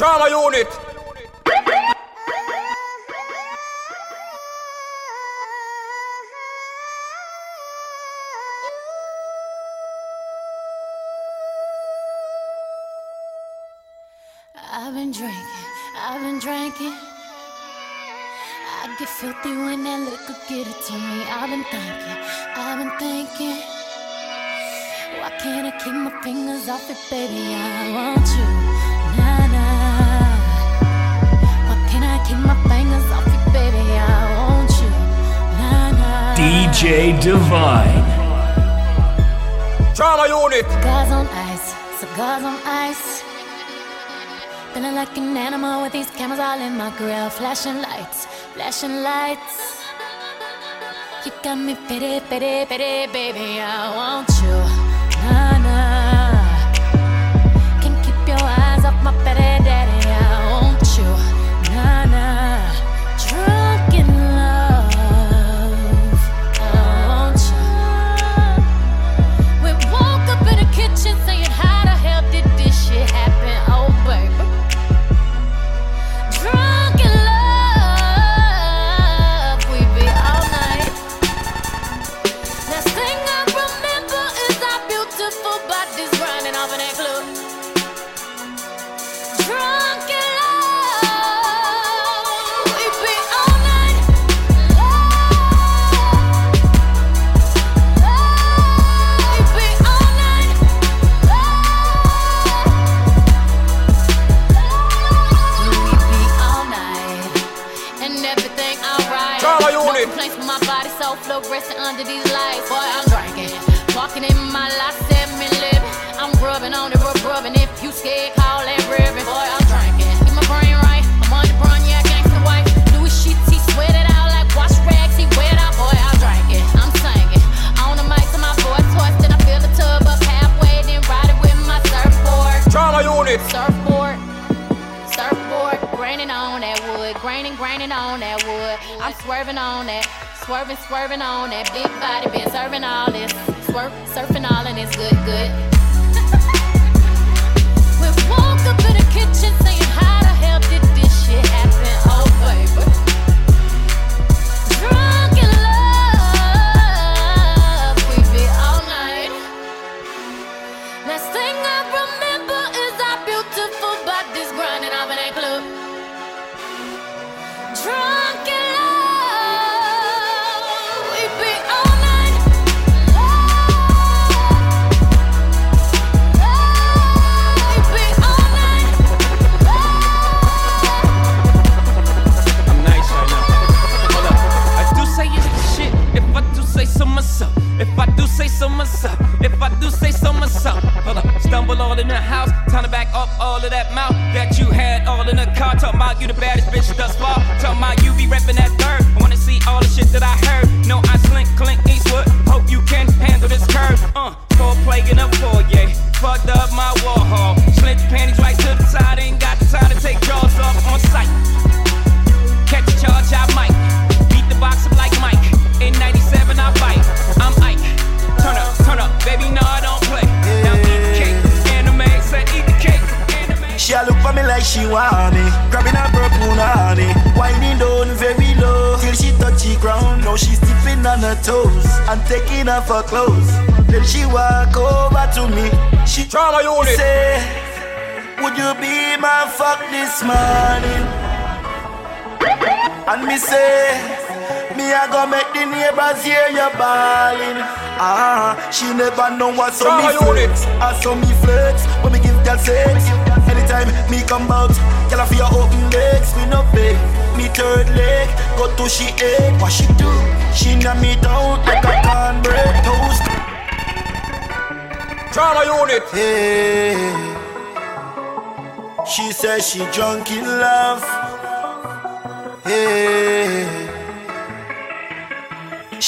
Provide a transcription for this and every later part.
Unit. I've been drinking, I've been drinking. I get filthy when that liquor get it to me. I've been thinking, I've been thinking. Why can't I keep my fingers off it, baby? I want you, DJ Divine. Drama unit. Cigars on ice, cigars on ice. Feeling like an animal with these cameras all in my grill. Flashing lights, flashing lights. You got me pity, pity, pity, baby. I want you. Swerving on that, swerving, swerving on that big body, been serving all this, swerve, surfing all and it's good, good. we woke up in the kitchen saying, How the hell did this shit happen? Know what's on me flex I saw me flex When me give girl sex. Anytime me come out Girl I feel open legs. Me no beg Me third leg Go to she head What she do? She knock me down Like a cornbread toast. Drama unit. Hey She says she drunk in love. Hey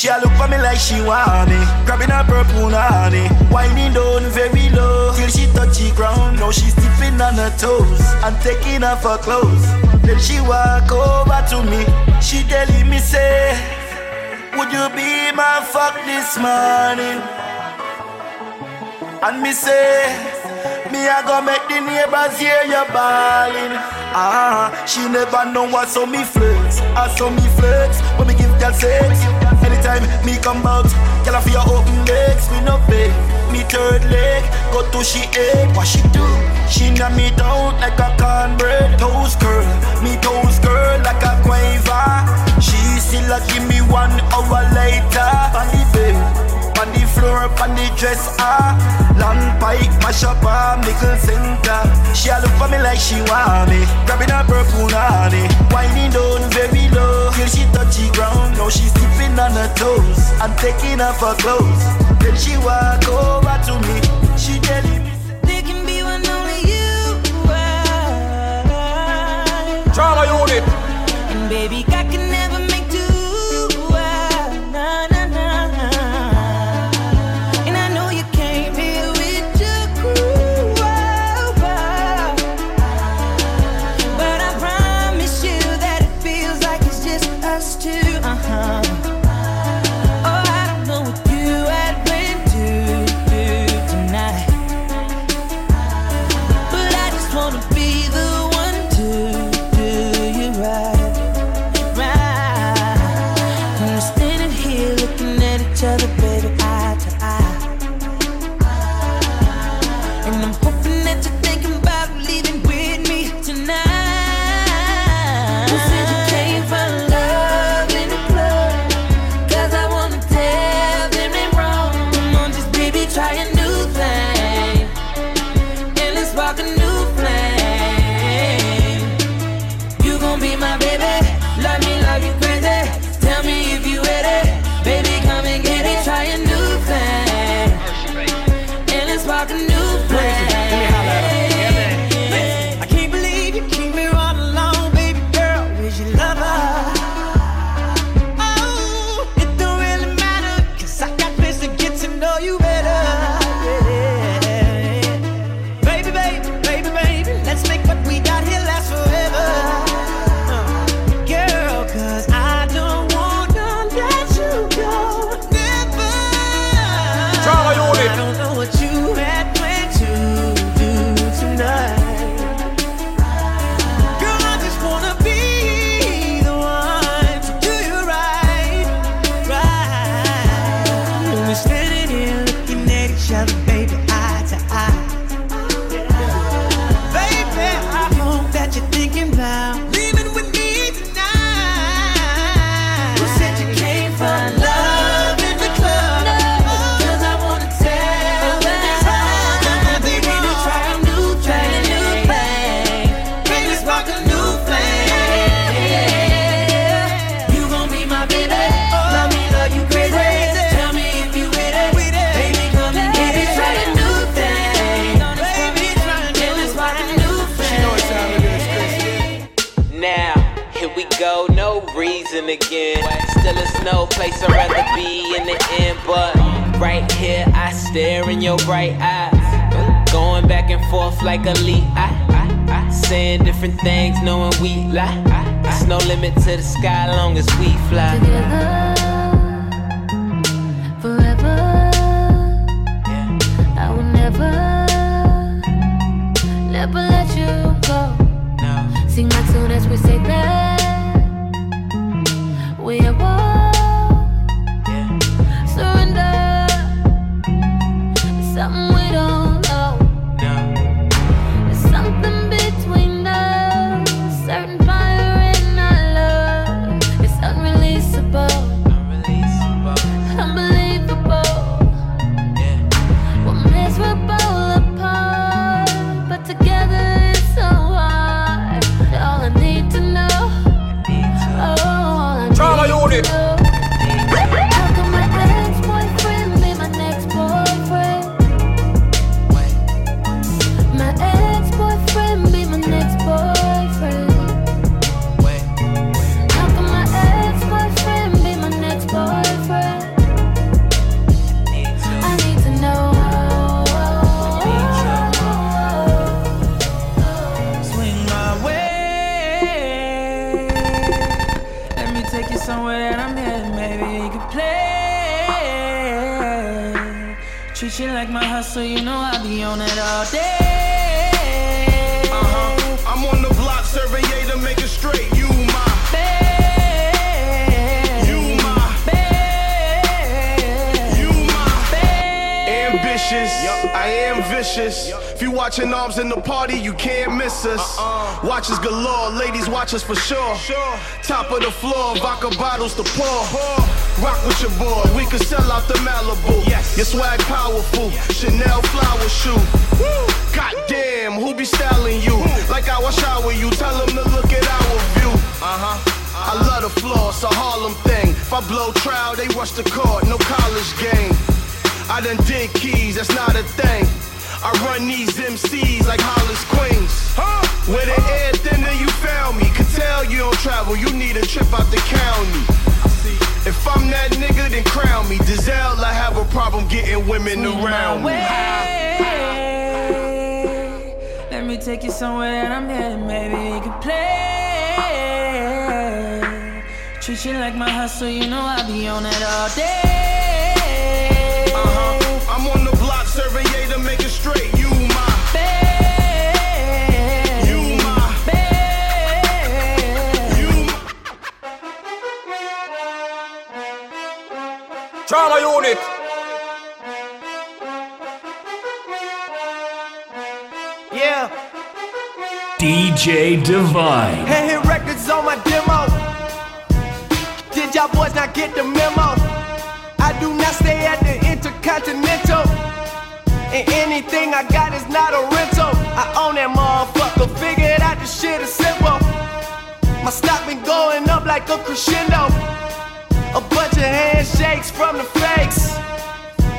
she a look for me like she want me. Grabbing her purple honey, winding down very low till she touch the ground. Now she stepping on her toes and taking off her clothes. Then she walk over to me. She telling me say, Would you be my fuck this morning? And me say, me I go make the neighbors hear you bawling. Ah, she never know I saw me flex, I saw me flex. When me give that sex, time me come out, girl I feel open legs, me no beg. Me third leg, go to she egg, what she do? She knock me down like a cornbread Toes girl, me toes girl like a quaver. She still a give me one hour later, on on the floor up on the dress ah. Long pike, mash up arm, nickel center She a look for me like she want me. Grabbing her purple honey. Winding down very low. Till she touch the ground. Now she sipping on her toes. I'm taking off her clothes. Then she walk over to me. She tell me they can be one only you Drama unit. And baby I can There's no place I'd rather be in the end. But right here, I stare in your bright eyes. Going back and forth like a leap. I, I, saying different things, knowing we lie. There's no limit to the sky, long as we fly. Together. Ladies watch us for sure. sure. Top of the floor, vodka bottles to pour. Rock with your boy, we can sell out the Malibu. Yes. Your swag powerful, Chanel flower shoe. Goddamn, who be styling you? Like I will shower you, tell them to look at our view. Uh huh. I love the floor, it's a Harlem thing. If I blow trial, they rush the court, no college game. I done did keys, that's not a thing. I run these MCs like Hollis Queens. With an air thinner, you found me. Could tell you don't travel, you need a trip out the county. If I'm that nigga, then crown me. Giselle, I have a problem getting women around me. Let me take you somewhere that I'm heading, maybe we can play. Treat you like my hustle, you know I be on it all day. Uh-huh. I'm on the block serving unit. Yeah. DJ Divine. Hand hit records on my demo. Did y'all boys not get the memo? I do not stay at the Intercontinental. And anything I got is not a rental. I own that motherfucker. Figured out the shit is simple. My stock been going up like a crescendo. A bunch of handshakes from the fakes.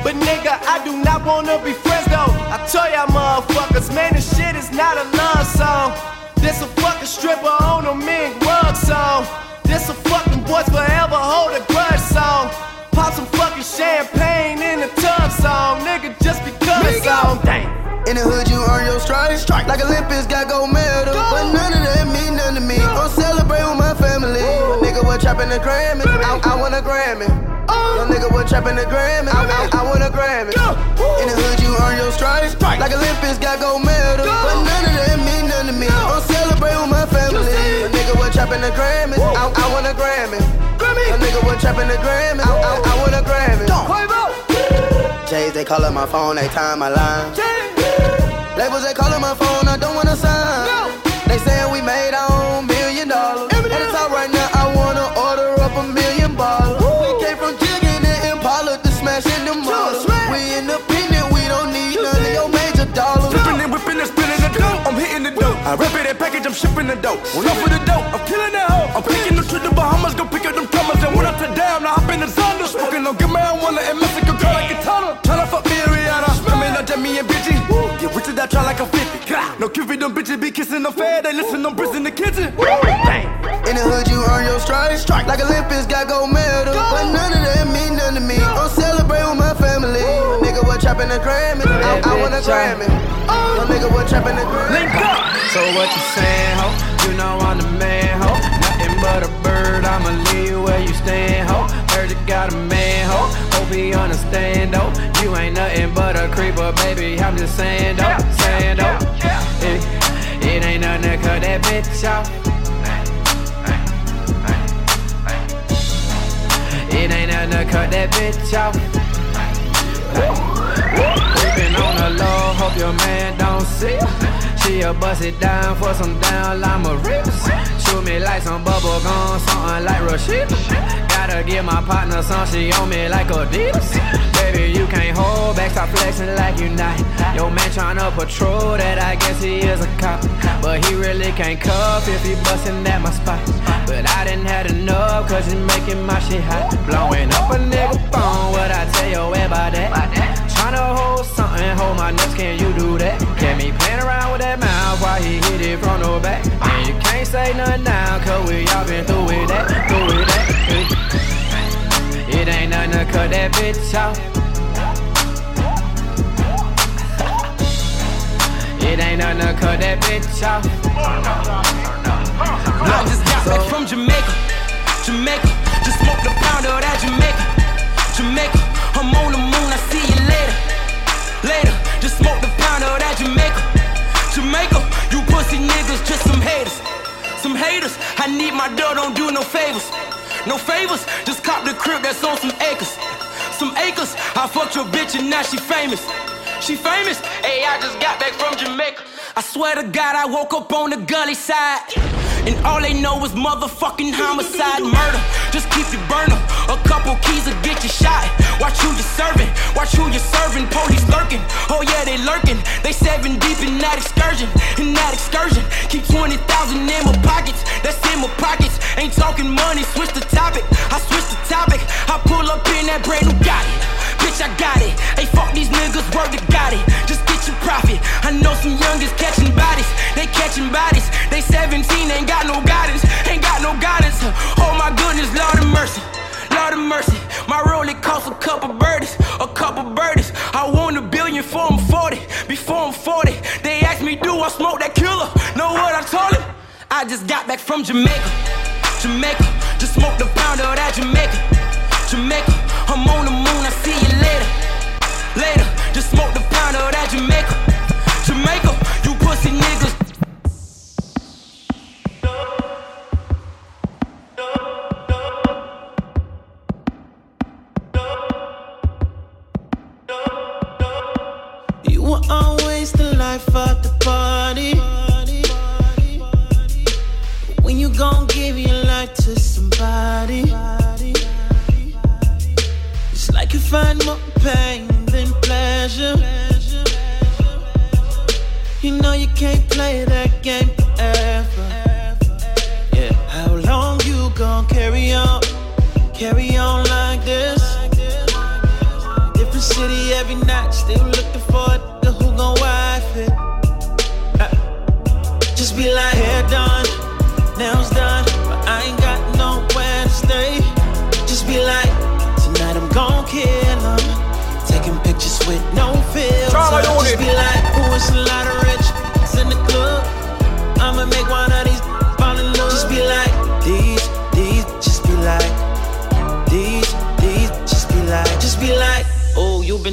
But nigga, I do not wanna be friends though. I tell y'all motherfuckers, man, this shit is not a love song. This a fucking stripper on a mink rug song. This a fucking boys forever hold a grudge song. Pop some fucking champagne in the tub song, nigga, just because song. Dang. In the hood, you earn your stripes. Like Olympics, got gold medal. What trapping the Grammy? I, I want a Grammy. Yo, nigga, what trapping the Grammy? I, I, I want a Grammy. In the hood, you earn your stripes. Like Olympics, got gold medal. But none of that mean nothing to me. I'm celebrating with my family. Yo, nigga, what trapping the Grammy? I, I want a Grammy. Yo, nigga, what trapping the Grammy? I, I, I want a Grammy. J's, they callin' my phone, they time my line. Labels, they callin' my phone, I don't wanna sign. They I rip it and package, I'm shipping the dope. One off with the dope. I'm killing that hoe. I'm picking up to the Bahamas, go pick up them commas. And when I touch down, I hop in the Zonda. Smoking on good marijuana and Mexico, girl like a tunnel. Tryna fuck me and Rihanna. Swimming up Jamie and Bitchy. Get rich as I try like a 50. No Cupid, them bitches be kissing them fed. They listen, them bricks in the kitchen. In the hood, you earn your stripes. Like Olympics, got gold medal. But none of that mean nothing to me. I'm celebrating with my family. Nigga, what trapping the Grammy? I, I want a Grammy. Oh. Yo, nigga, what trapping the Grammy? So what you saying, ho? You know I'm the man, ho. Nothing but a bird, I'ma leave where you stand, ho. Heard you got a man, ho. Hope he understand, though. You ain't nothing but a creeper, baby. I'm just saying, though. Saying, though. It, it ain't nothing to cut that bitch off. It ain't nothing to cut that bitch off. Creeping on the low, hope your man don't see. She'll bust it down for some down llama rips. Shoot me like some bubble gum, something like Rashida. Gotta give my partner some, she on me like a Adidas. Baby, you can't hold back, stop flexing like you not. Your man tryna patrol that, I guess he is a cop. But he really can't cuff if he bustin' at my spot. But I didn't had enough, cause it's making my shit hot. Blowing up a nigga phone, what I tell your about that? Tryna hold something, hold my nuts, can you do that? Can me playing around with that mouth while he hit it from the back? And you can't say nothing now, cause we all been through that, through that. It ain't nothing to cut that bitch off. It ain't nothing to cut that bitch. I just got back from Jamaica. Jamaica. Just smoked a pound of that Jamaica. Jamaica. I'm on the you later. Just smoke the pound of that Jamaica. Jamaica, you pussy niggas, just some haters. Some haters, I need my dough, don't do no favors. No favors, just cop the crib that's on some acres. Some acres, I fucked your bitch and now she famous. She famous, hey, I just got back from Jamaica. I swear to God, I woke up on the gully side. And all they know is motherfucking homicide, murder. Just keep your burner. A couple keys will get you shot. Watch who you serving. Watch who you serving. Police lurking. Oh yeah, they lurking. They seven deep in that excursion. In that excursion. Keep 20,000 in my pockets. That's in my pockets. Ain't talking money. Switch the topic. I switch the topic. I pull up in that brand new got it. Bitch, I got it. Hey, fuck these niggas, word to got it. Just get your profit. I know some youngers catching bodies. They catching bodies. They 17, ain't got no guidance. Ain't got no guidance. Oh my goodness, Lord of mercy. Lord of mercy. My roll, it cost a Do I smoke that killer? Know what I told him? I just got back from Jamaica. Jamaica. Just smoked a pound of that Jamaica. Jamaica. I'm on the moon, I see you later. Later, just smoke the pound of that. Jamaica,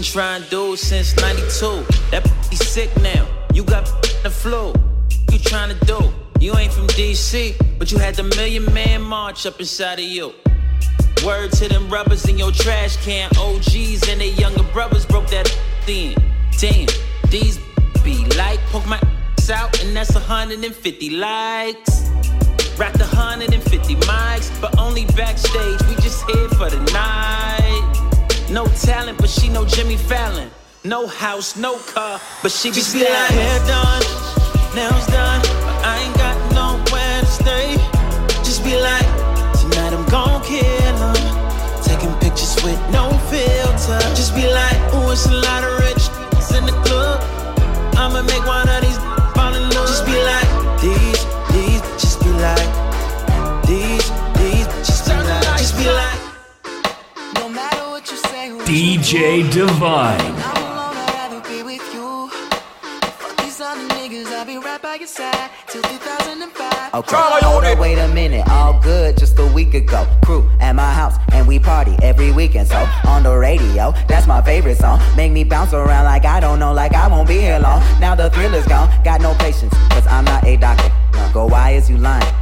been trying to do since 92. That be sick now. You got the flu. You trying to do. You ain't from DC, but you had the million man march up inside of you. Word to them rubbers in your trash can. OGs and their younger brothers broke that thing. Damn, these be like, poke my out, and that's 150 likes. Rack the 150 mics, but only backstage. We just here for the night. No talent, but she know Jimmy Fallon. No house, no car, but she be Just still be like, hair done, nails done, but I ain't got nowhere to stay. Just be like, tonight I'm gon' kill 'em. Taking pictures with no filter. Just be like, ooh, it's a lot of till 2005. Okay, hold on, wait a minute, all good just a week ago. Crew at my house and we party every weekend. So on the radio, that's my favorite song. Make me bounce around like I don't know, like I won't be here long. Now the thrill is gone, got no patience, cause I'm not a doctor. Go, why is you lying?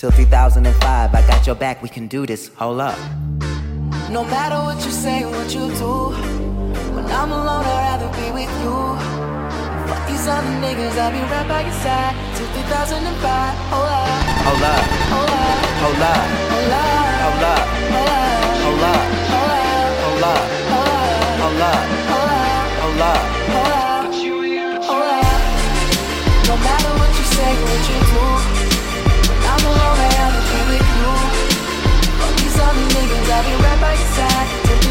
Till 2005, I got your back, we can do this. Hold up. No matter what you say, what you do. When I'm alone, I'd rather be with you. Fuck these other niggas, I'll be right by your side till 2005. Hold up, Hold up, hold up, hold up, hold up, hold up, hold up, hold up, hold up, hold up, hold up, hold up, hold up. hold up, hold up. No matter what you say, what you do. I'll be right by your side.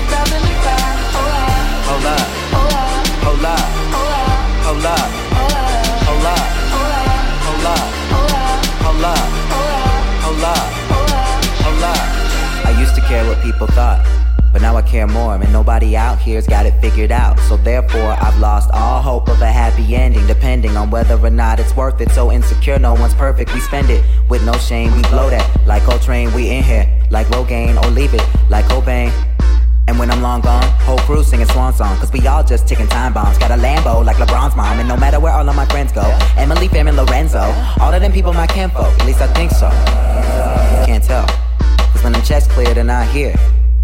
Oh, ah. Hold up, oh, ah. hold up, oh, ah. hold up, hold up, hold up, hold up, hold up, hold up, hold up, hold up. People thought. But now I care more, and nobody out here's got it figured out. So therefore, I've lost all hope of a happy ending, depending on whether or not it's worth it. So insecure, no one's perfect. We spend it with no shame. We blow that like Coltrane. We in here like Rogaine, or leave it like Cobain. And when I'm long gone, whole crew singing swan song. Cause we all just ticking time bombs. Got a Lambo like LeBron's mom. And no matter where all of my friends go, Emily, Fam, and Lorenzo, all of them people my kinfolk. At least I think so. Can't tell. Cause when them checks clear, they're not here.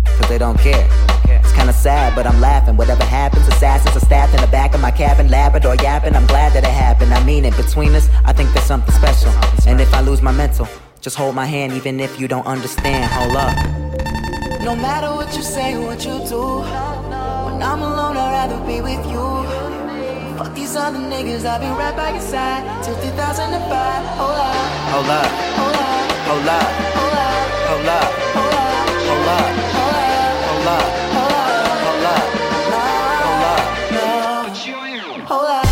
Cause they don't care. It's kinda sad, but I'm laughing. Whatever happens, assassins are staffed in the back of my cabin, Labrador yapping. I'm glad that it happened. I mean it. Between us, I think there's something special. And if I lose my mental, just hold my hand, even if you don't understand. Hold up. No matter what you say, or what you do. When I'm alone, I'd rather be with you. Fuck these other niggas, I'll be right by your side till 2005. Hold up, Hold up. hold up, Hold up. hold up, Hold up. hold up, Hold up. hold up, Hold up. hold up. Hold up. Hold up.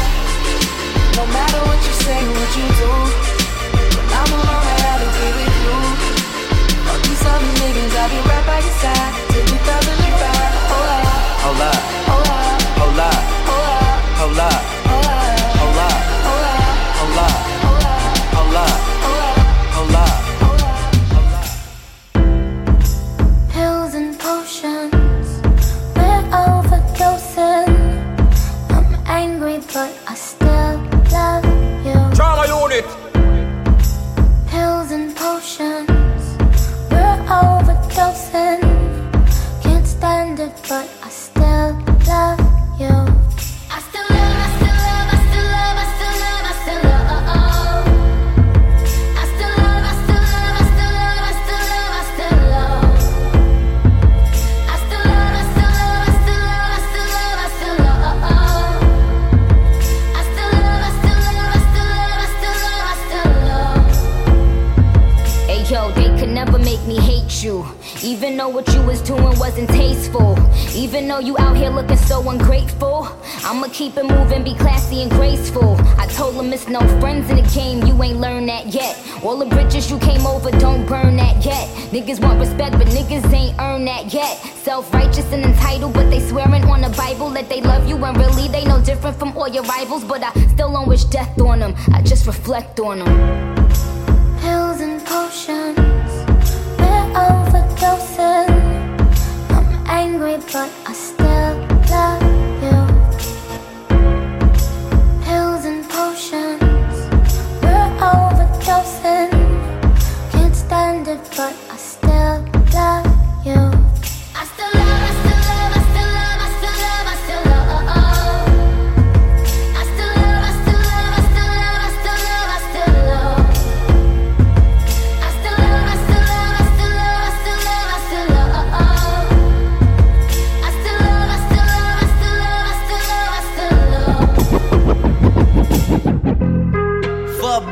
Just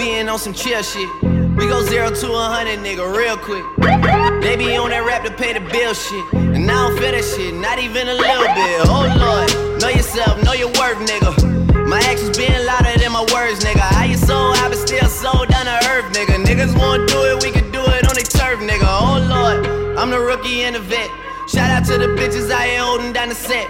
being on some chill shit. We go zero to a hundred, nigga, real quick. They be on that rap to pay the bill shit. And I don't feel that shit, not even a little bit. Oh lord, know yourself, know your worth, nigga. My actions being louder than my words, nigga. How you so I but still so down to earth, nigga. Niggas wanna do it, we can do it on their turf, nigga. Oh lord, I'm the rookie and the vet. Shout out to the bitches I here holding down the set.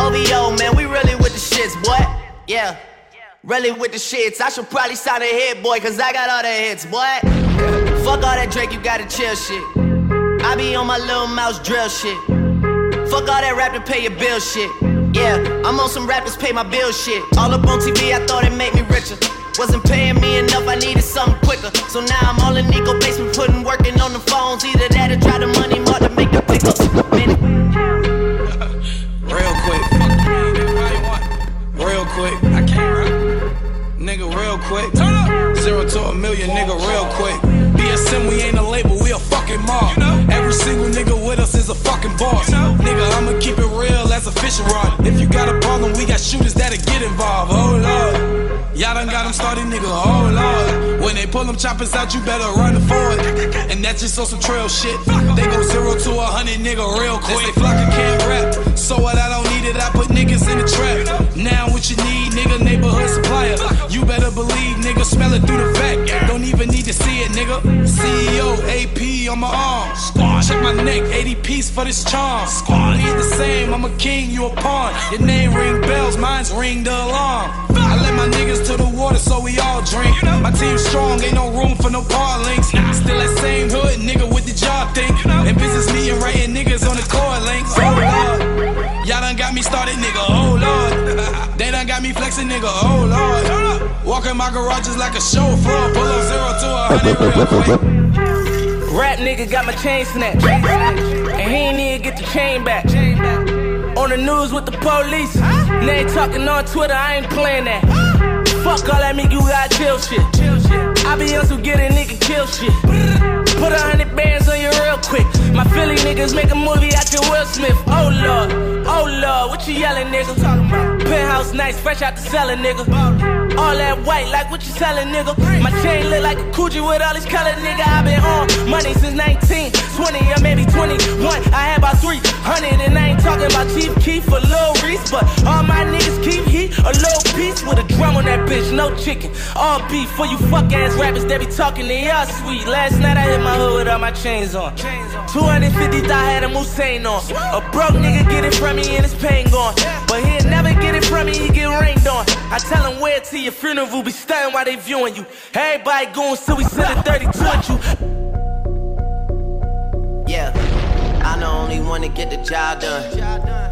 OVO, man, we really with the shits, boy. Yeah, really with the shits. I should probably sign a hit, boy, cause I got all the hits, boy. Fuck all that Drake, you gotta chill shit. I be on my little mouse drill shit. Fuck all that rap to pay your bill shit. Yeah, I'm on some rappers pay my bill shit. All up on TV, I thought it made me richer. Wasn't paying me enough, I needed something quicker. So now I'm all in Nico basement, putting working on the phones. Either that or try the money more to make the pickups. Quick. I can't rap. Nigga, real quick. Turn up. Zero to a million, nigga, real quick. BSM, we ain't a label, we a fucking mob. Every single nigga with us is a fucking boss. Nigga, I'ma keep it real. as a fishing rod. If you got a problem, we got shooters that'll get involved. Oh lord. Y'all done got them started, nigga, oh lord. When they pull them choppers out, you better run for it. And that's just on some trail shit. They go zero to a hundred, nigga, real quick. They flock can't rap. So what I don't need it, I put niggas in the trap. Now what you need, nigga, neighborhood supplier. You better believe, nigga, smell it through the vac. Don't even need to see it, nigga. CEO, AP on my arm. Squad, check my neck, 80 piece for this charm. Squad, ain't the same, I'm a king, you a pawn. Your name ring bells, mine's ring the alarm. I let my niggas to the water so we all drink. My team strong, ain't no room for no par links. Still that same hood, nigga with the job thing. And business me and writing niggas on the core links. Oh lord, y'all done got me started, nigga. Oh lord, they done got me flexing, nigga. Oh lord, walking my garage is like a chauffeur. Pull up zero to a hundred. Rap nigga got my chain snatched. And he ain't even get the chain back. On the news with the police. They ain't talking on Twitter, I ain't playing that. Fuck all that make you got chill shit. I be on some get a nigga kill shit. Put a hundred bands on you real quick. My Philly niggas make a movie out your Will Smith. Oh lord, oh lord, what you yelling, nigga? Penthouse nice, fresh out the cellar, nigga. All that white, like what you selling, nigga. My chain look like a Coogi with all these colors, nigga. I been on money since 19, 20, or maybe 21. I had about 300, and I ain't talking about Chief Keef or Lil Reese, but all my niggas keep heat, a little piece with a drum on that bitch, no chicken. All beef for you fuck ass rappers that be talking to y'all sweet. Last night I hit my hood with all my chains on. 250 I had a Mulsanne on. A broke nigga get it from me and his pain gone. But he'll never get it from me, he get rained on. I tell him where to your funeral, be stunning while they viewing you. Everybody going till we send a 32 at you. Yeah, I'm the only one to get the job done.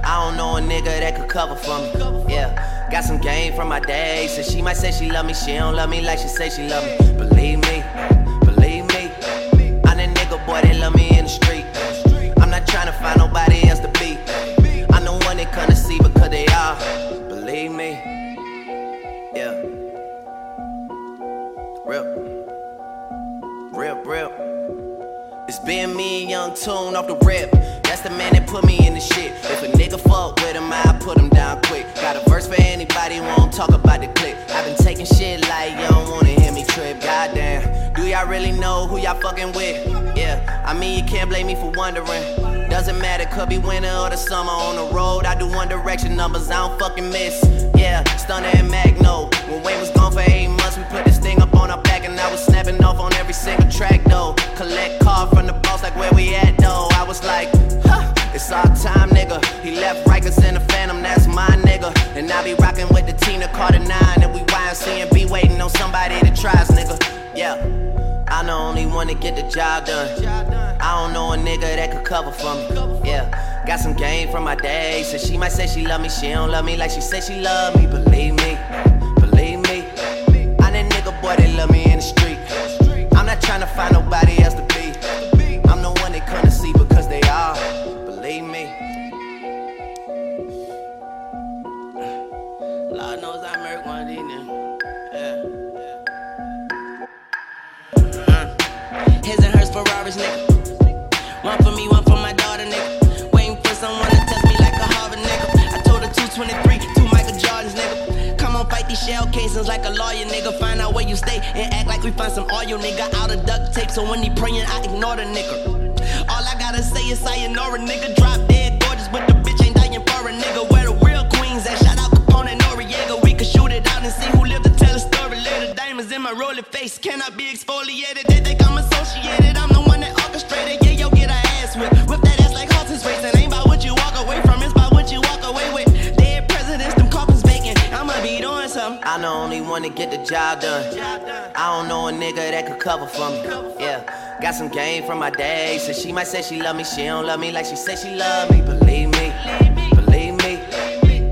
I don't know a nigga that could cover for me. Yeah, got some game from my day. So she might say she love me, she don't love me like she say she love me. Believe me, believe me. I'm that nigga boy that love me in the street. I'm not trying to find nobody been me and Young Tune off the rip. That's the man that put me in the shit. If a nigga fuck with him, I put him down quick. Got a verse for anybody who won't talk about the clip. I've been taking shit like you don't wanna hear me trip. Goddamn, do y'all really know who y'all fucking with? Yeah, I mean, you can't blame me for wondering. Doesn't matter, could be winter or the summer on the road. I do one direction numbers, I don't fucking miss. Yeah, Stunner and Magno. When Wayne was gone for eight months, we put this on our back, and I was snapping off on every single track though. Collect card from the boss, like where we at though. I was like, huh, it's our time, nigga. He left Rikers in the Phantom, that's my nigga. And I be rocking with the Tina Carter 9, and we YMC and be waiting on somebody to try us, nigga. Yeah. I'm the only one to get the job done. I don't know a nigga that could cover for me. Yeah, got some game from my day. So she might say she love me, she don't love me like she said she love me. Believe me, boy that love me in the street. I'm not trying to find nobody else to be. I'm the one they come to see because they are. Believe me. Lord knows I murk one of these niggas. Yeah. Uh, his and hers Ferraris, nigga. One for me, one for shell casings like a lawyer, nigga. Find out where you stay and act like we find some oil, nigga. Out of duct tape, so when he praying, I ignore the nigga. All I gotta say is sayonara, nigga. Drop dead gorgeous, but the bitch ain't dying for a nigga. Where the real queens at? Shout out Capone and Noriega. We could shoot it out and see who lived to tell a story later. Diamonds in my rolling face cannot be exfoliated. They think I'm associated. I'm the one that orchestrated. Yeah, yo, get a ass whip. Whip I'm the only one to get the job done. I don't know a nigga that could cover for me. Yeah, got some game from my day. So she might say she love me, she don't love me like she said she love me. Believe me, believe me.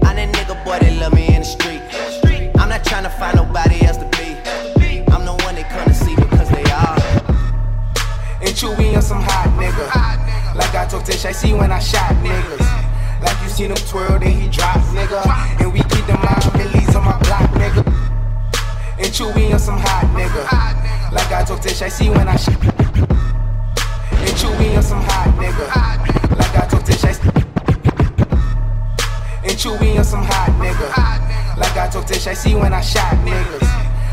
I'm that nigga boy that love me in the street. I'm not trying to find nobody else to be. I'm the one they come to see because they are. And Chewy on some hot nigga. Like I told Tish, I see when I shot niggas. Like you seen him twirl, then he drop, nigga. And we keep the mind on my block, nigga. And Chewy on some hot nigga. Like I told Tish, I see when I shot. And Chewy on some hot nigga. Like I told Tish, I see. some hot nigga. Like I told Tish, I see when I shot niggas.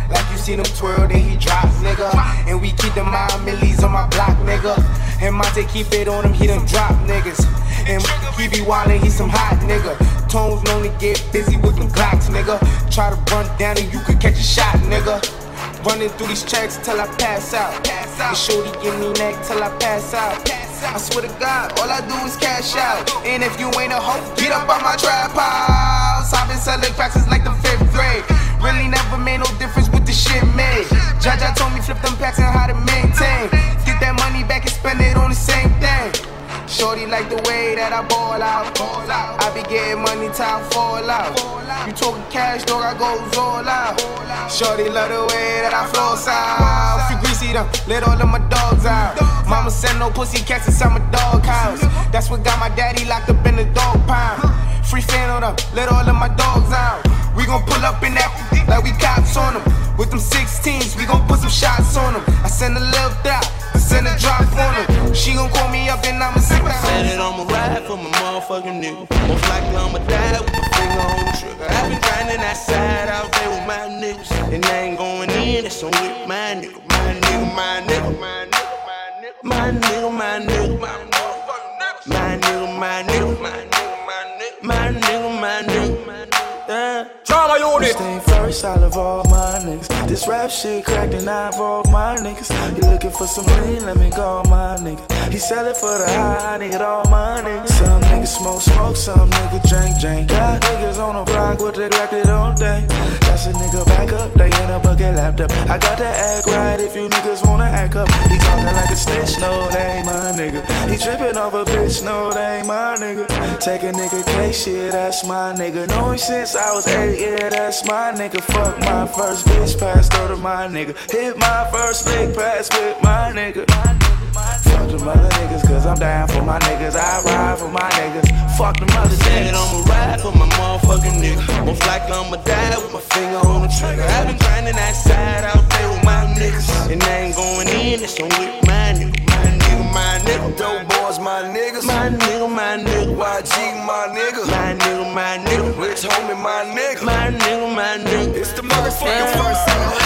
Like you see them twirl, then he drop, nigga. And we keep the mile millies on my block, nigga. And Monte keep it on him, he done drop niggas. And he be wildin', he some hot nigga. Tones known get busy with them Glocks, nigga. Try to run down and you could catch a shot, nigga. Running through these checks till I pass out. And shorty give me neck till I pass out. I swear to God, all I do is cash out. And if you ain't a hoe, get up on my trap house. I've been selling cracks since like the fifth grade. Really never made no difference with the shit made. Jaja told me flip them packs and how to maintain. Get that money back and spend it on the same thing. Shorty like the way that I ball out. I be getting money I fall out. You talking cash, dog, I goes all out. Shorty love the way that I flow out. Free greasy them, let all of my dogs out. Mama said no pussy cats inside my dog house. That's what got my daddy locked up in the dog pound. Free fan on them, let all of my dogs out. We gon' pull up in that like we cops on them. With them 16s, we gon' put some shots on them. I send a little dot, I send a drop on them. She gon' call me up and I'ma sit down. Said it I'ma ride for my motherfucking nigga. Most likely I'ma die with my finger on the trigger. I've been grinding that side out there with my niggas. And I ain't going in, it's on with my nigga. My nigga, my nigga, my nigga, my nigga, my nigga, my nigga, do this. First out of all my niggas. This rap shit cracked and I involve my niggas. You looking for some lean? Let me call my nigga. He sell it for the high, need all my niggas. Some niggas smoke, smoke, some niggas drink, drink. Got niggas on the block with the Glock it all day. That's a nigga back up, they in a bucket laptop. I got to act right if you niggas wanna act up. He talking like a snitch, no, they ain't my nigga. He tripping off a bitch, no, they ain't my nigga. Take a nigga case, shit, that's my nigga. Know him since I was eight, yeah, that's my nigga. Fuck my first bitch, passed her to my nigga. Hit my first big pass with my nigga. Fuck them other niggas, cause I'm down for my niggas. I ride for my niggas. Fuck them other niggas. I'ma ride for my motherfucking nigga. Most likely I'ma die with my finger on the trigger. I've been grinding that side out there with my niggas. And I ain't going in, it's on with my nigga. My nigga, my nigga. Dope boys, my niggas. My nigga, my nigga. YG, my nigga. My nigga, my nigga. Rich homie, my nigga. My nigga, my nigga. It's the motherfucking first Relax.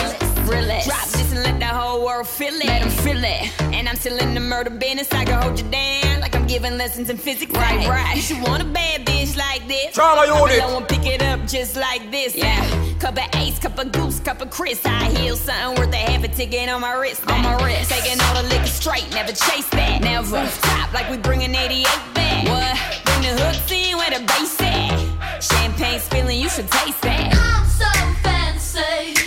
World feel it. Let 'em feel it. And I'm still in the murder business. I can hold you down like I'm giving lessons in physics. Right, right. You should want a bad bitch like this. Trauma unit. I won't pick it up just like this. Yeah. Cup of ace, cup of goose, cup of Chris. I heal something worth a half a ticket on my wrist. On my wrist. Taking all the liquor straight, never chase that. Never. Top like we bringing 88 back. What? Bring the hooks in where the bass at. Champagne spilling, you should taste that. I'm so fancy.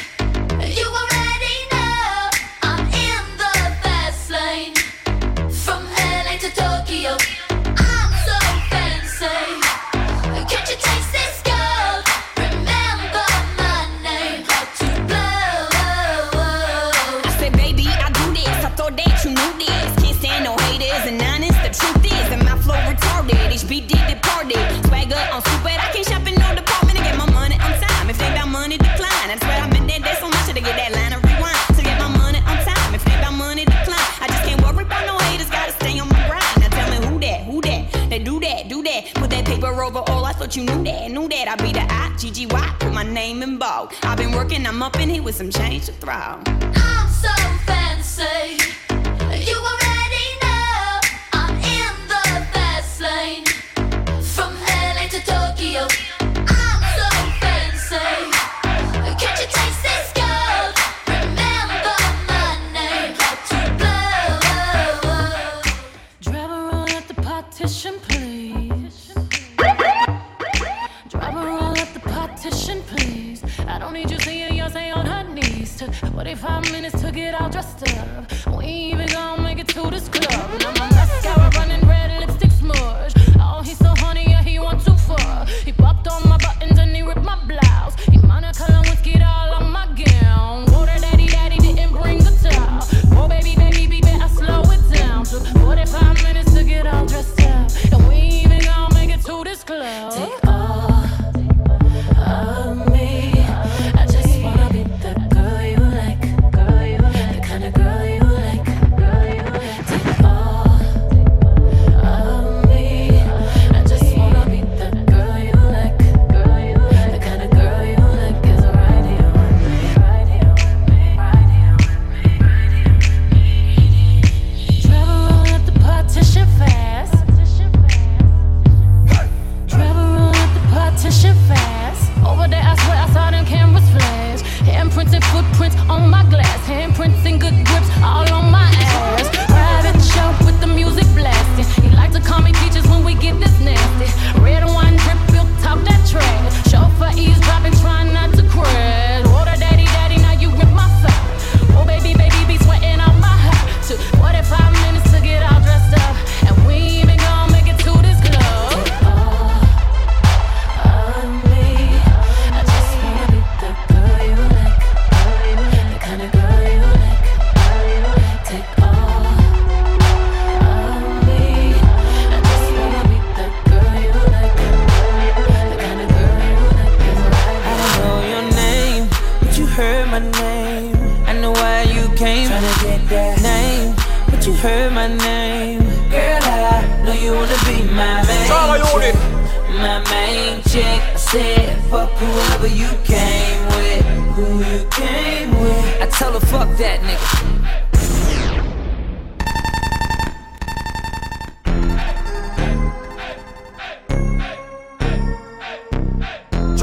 You knew that, knew that. I'd be the I, G-G-Y. Put my name in bold. I've been working, I'm up in here with some change to throw. I'm so fancy.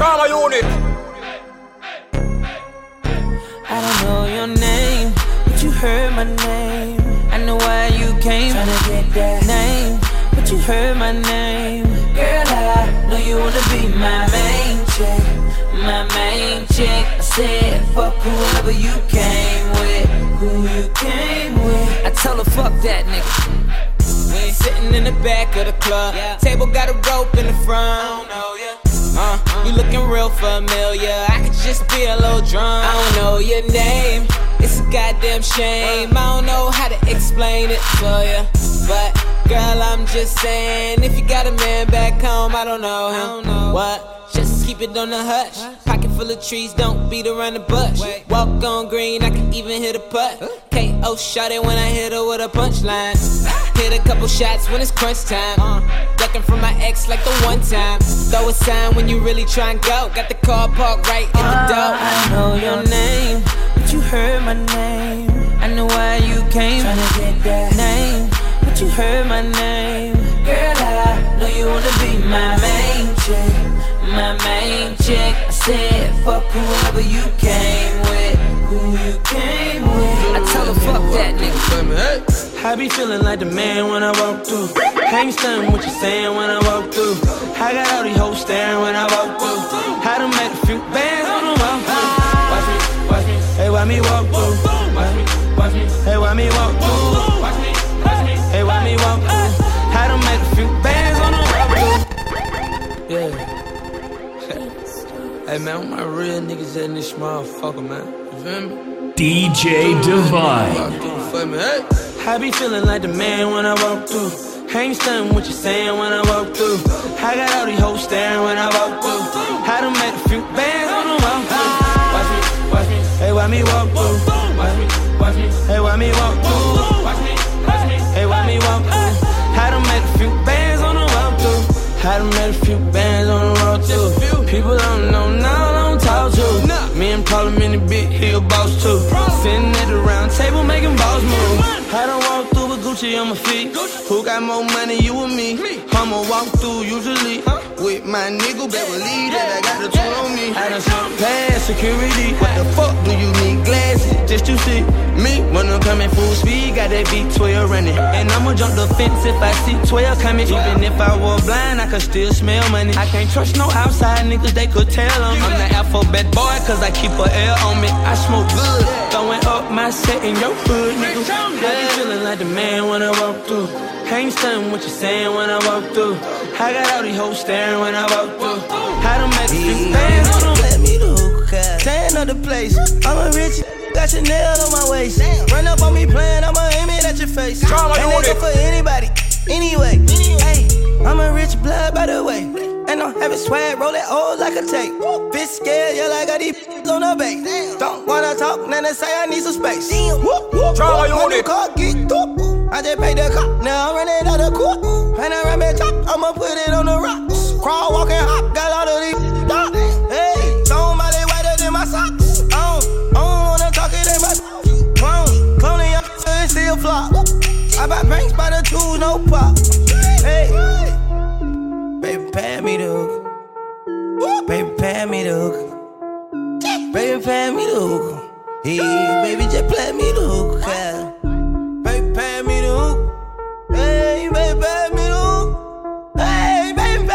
Drama unit. I don't know your name, but you heard my name. I know why you came. Tryna get that name, but you heard my name. Girl, I know you wanna be my main chick, my main chick. I said, fuck whoever you came with, who you came with. I tell her, fuck that nigga. We sitting in the back of the club. yeah. Table got a rope in the front. You looking real familiar. I could just be a little drunk. I don't know your name. It's a goddamn shame. I don't know how to explain it to you. But girl, I'm just saying, if you got a man back home, I don't know him. What? Just keep it on the hush. Pocket full of trees, don't beat around the bush. Walk on green, I can even hit a putt. KO shot it when I hit her with a punchline. Hit a couple shots when it's crunch time. Uh, ducking from my ex like the one time. Throw a sign when you really try and go. Got the car parked right in the ah, door. I know your name, but you heard my name. I know why you came. Tryna get that name, but you heard my name. Girl, I know you wanna be my main chick, my main chick. I said, fuck whoever you came with, who you came with. I tell her, fuck that nigga. I be feeling like the man when I walk through. Can't stand what you saying when I walk through. I got all these hoes staring when I walk through. I done made a few bands on the walk through. Watch me, watch me, hey, why me walk through? Watch me, watch me, hey, why me walk through? Watch me, watch me, hey, why me walk through? I done made a few bands on the walk through. Yeah. hey man, my real niggas in this motherfucker, man. You feel me? DJ Divine. I be feeling like the man when I walk through. Ain't stunning what you saying when I walk through. I got all these hoes staring when I walk through. I done made a few bands on the walk through. Watch me, watch me, hey, why me walk through? Watch me, watch me, hey, why me walk through? Watch me, watch me, hey, why me walk through? I done made a few bands on the walk through. I done made a few bands on the road too. People don't know now, talk to. Me and Problem in the big hill boss too. Sitting at the round table making balls move. I don't through with Gucci on my feet. Who got more money, you or me? I'ma walk through usually with my nigga, better believe that I got the tool on me. I done snuck past security. What the fuck do you need glasses just to see me? When I'm coming full speed, got that V12 running. And I'ma jump the fence if I see 12 coming. Even if I were blind, I could still smell money. I can't trust no outside niggas, they could tell them. I'm the alphabet boy, cause I keep a L on me. I smoke good, throwing up my set in your hood, nigga. Be feeling like the man when I walk through. Ain't stunning what you're saying when I walk through. I got all these hoes staring when I walk through. I done make bands on them. Let me the hookah. Tan of the place. I'm a rich. Got your nail on my waist. Run up on me playing, I'ma aim it at your face. Ain't nigga for anybody. Anyway, hey, I'm a rich blood by the way. And I'm having swag, roll it old like a tape. Bitch scared, yeah, like I got these on the base. Don't wanna talk, then they say I need some space. Whoop, whoop, whoop. New unit. car get up. I just paid the cop, now I'm running out of court. And I run back top, I'ma put it on the rocks. Crawl, walk, and hop, got all of these dots. Hey, somebody whiter than my socks. I don't, I don't wanna talk it in my clone. Cloning your and still flop. I buy banks by the two, no pop. Hey, baby, pay me the hook. Baby, pay me the hook. Baby, pay me the hook. Hey, baby, just play me the hook. yeah. Hey, baby. Hey, baby.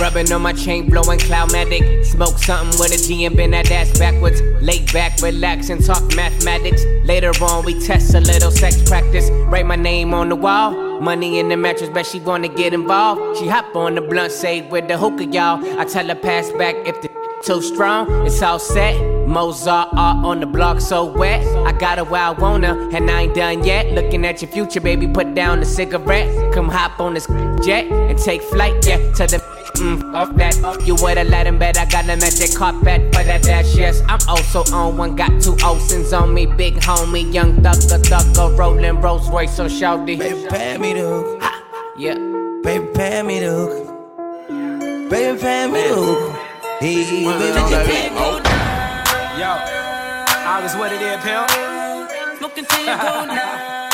Rubbing on my chain, blowing cloudmatic. Smoke something with a G and bend that ass backwards. Lay back, relax, and talk mathematics. Later on, we test a little sex practice. Write my name on the wall. Money in the mattress, bet she wanna get involved. She hop on the blunt, say with the hookah, y'all. I tell her pass back if the too strong. It's all set. Mozart art on the block so wet. I got it where I wanna, and I ain't done yet. Looking at your future, baby, put down the cigarette. Come hop on this jet and take flight, yeah, to the mm, off that. You woulda let him bet I got him at the carpet for that dash. Yes, I'm also on one. Got two Olsen's on me, big homie, young thugger, thugger, rolling Rolls Royce so shouty. Baby, pay me the hook. Yeah. Baby, pay me the hook. Baby, pay me the hook. Hey, baby, Yo, August, what it is, pimp? Smoking till you go now.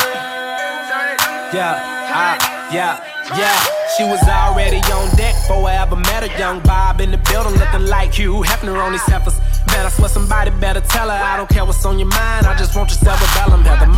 Yeah, ah, yeah, yeah. She was already on deck before I ever met her. Young Bob in the building looking like Hugh Hefner on these heifers. Man, I swear somebody better tell her. I don't care what's on your mind, I just want your cerebellum. My team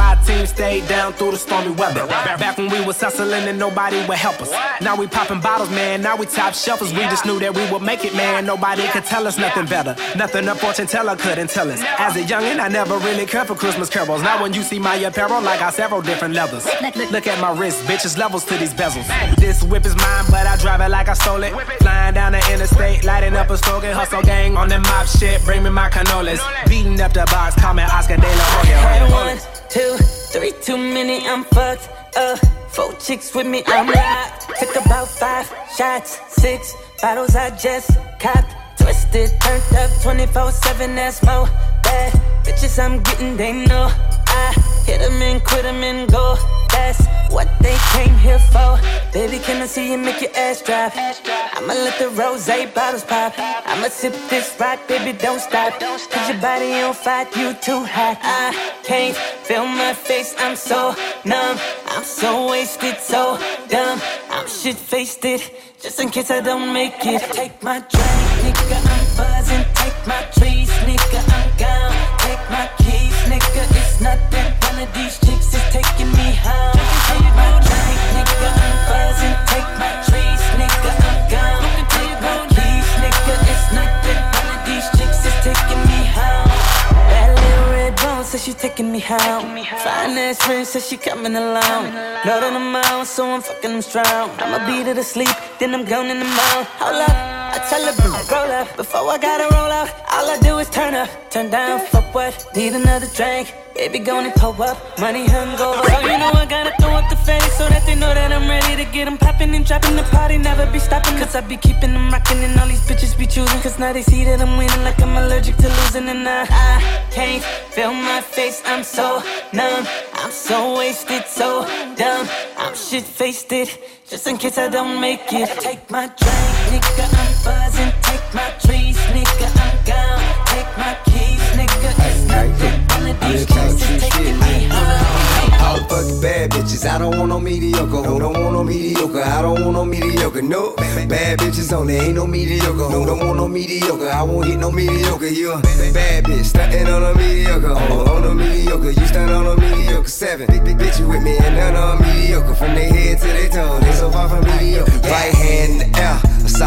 stayed down through the stormy weather. Back when we was hustling and nobody would help us. Now we popping bottles, man. Now we top shelfers. We just knew that we would make it, man. Nobody could tell us nothing better. Nothing a fortune teller couldn't tell us. As a youngin', I never really cared for Christmas carols. Now when you see my apparel, I got several different levels. Look at my wrist, bitches levels to these bezels. This whip is mine, but I drive it like I stole it. Flying down the interstate, lighting up a stogie. Hustle gang on the mob shit. Bring me my cannolis. Beating up the box, call me Oscar De La Hoya. Had one, two, three, too many, I'm fucked up. Four chicks with me, I'm locked. Took about five shots, six bottles I just copped. Twisted, turned up 24 7, that's more. Bad bitches I'm getting, they know. I hit them and quit them and go. That's what they came here for. Baby, can I see you make your ass drop? I'ma let the rose bottles pop. I'ma sip this rock, baby, don't stop. Cause your body on fire, you too hot. I can't feel my face, I'm so numb. I'm so wasted, so dumb. I'm shit faced it, just in case I don't make it. Take my drink, nigga, I'm buzzing. Take my trees, nigga, I'm gone. Take my keys, nigga, it's nothing. One of these chicks is taking me home. Take my drink, nigga, I'm buzzing. Take my says she taking me home. Fine ass friend says she coming along. Not on the mouth, so I'm fucking them strong. I'ma beat her to sleep, then I'm gone in the mouth. Hold up, I tell her roll up. Before I gotta roll out, all I do is turn up, turn down for what? Need another drink. Baby, gonna pull up, money hungover. So you know I gotta throw up the face so that they know that I'm ready to get them popping and dropping the party. Never be stopping, cause I be keeping them rocking and all these bitches be choosing. Cause now they see that I'm winning like I'm allergic to losing. And I, I can't feel my face, I'm so numb. I'm so wasted, so dumb. I'm shit faced it, just in case I don't make it. Take my drink, nigga, I'm buzzing. Take my trees, nigga, I'm gone. Take my keys, nigga, it's nothing. One of these chicks is taking. All fucking bad bitches, I don't want no mediocre. Who don't want no mediocre? I don't want no mediocre. No, bad bitches only, ain't no mediocre. Who don't want no mediocre? I won't hit no mediocre. You a bad bitch, stuntin' on a mediocre. On, on a mediocre, you stunt on a mediocre. Seven, big, big bitch you with me and none on mediocre. From their head to their toe, they so far from mediocre. Right hand in the air, a solid swell.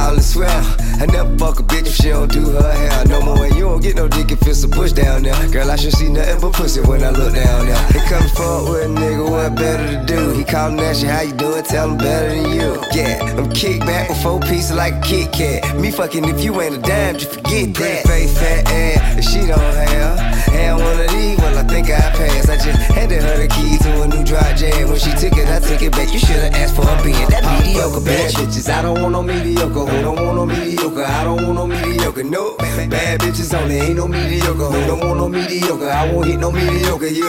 I never fuck a bitch if she don't do her hair. No more, and you don't get no dick if it's a push down there. Girl, I should see nothing but pussy when I look down there. They come fuck with a nigga, what better to do? He callin' at you, how you doing? Tell him better than you. Yeah, I'm kick back with four pieces like a Kit Kat. Me fucking if you ain't a dime, just forget that. Face fat ass, if she don't have. And one of these, well, I think I passed. I just handed her the key to a new dry jam. When she took it, I took it back. You should've asked for a being that mediocre bad bitches. I don't want no mediocre. Who don't want no mediocre? I don't want no mediocre. No, bad bitches only ain't no mediocre. Who don't want no mediocre? I won't hit no mediocre. You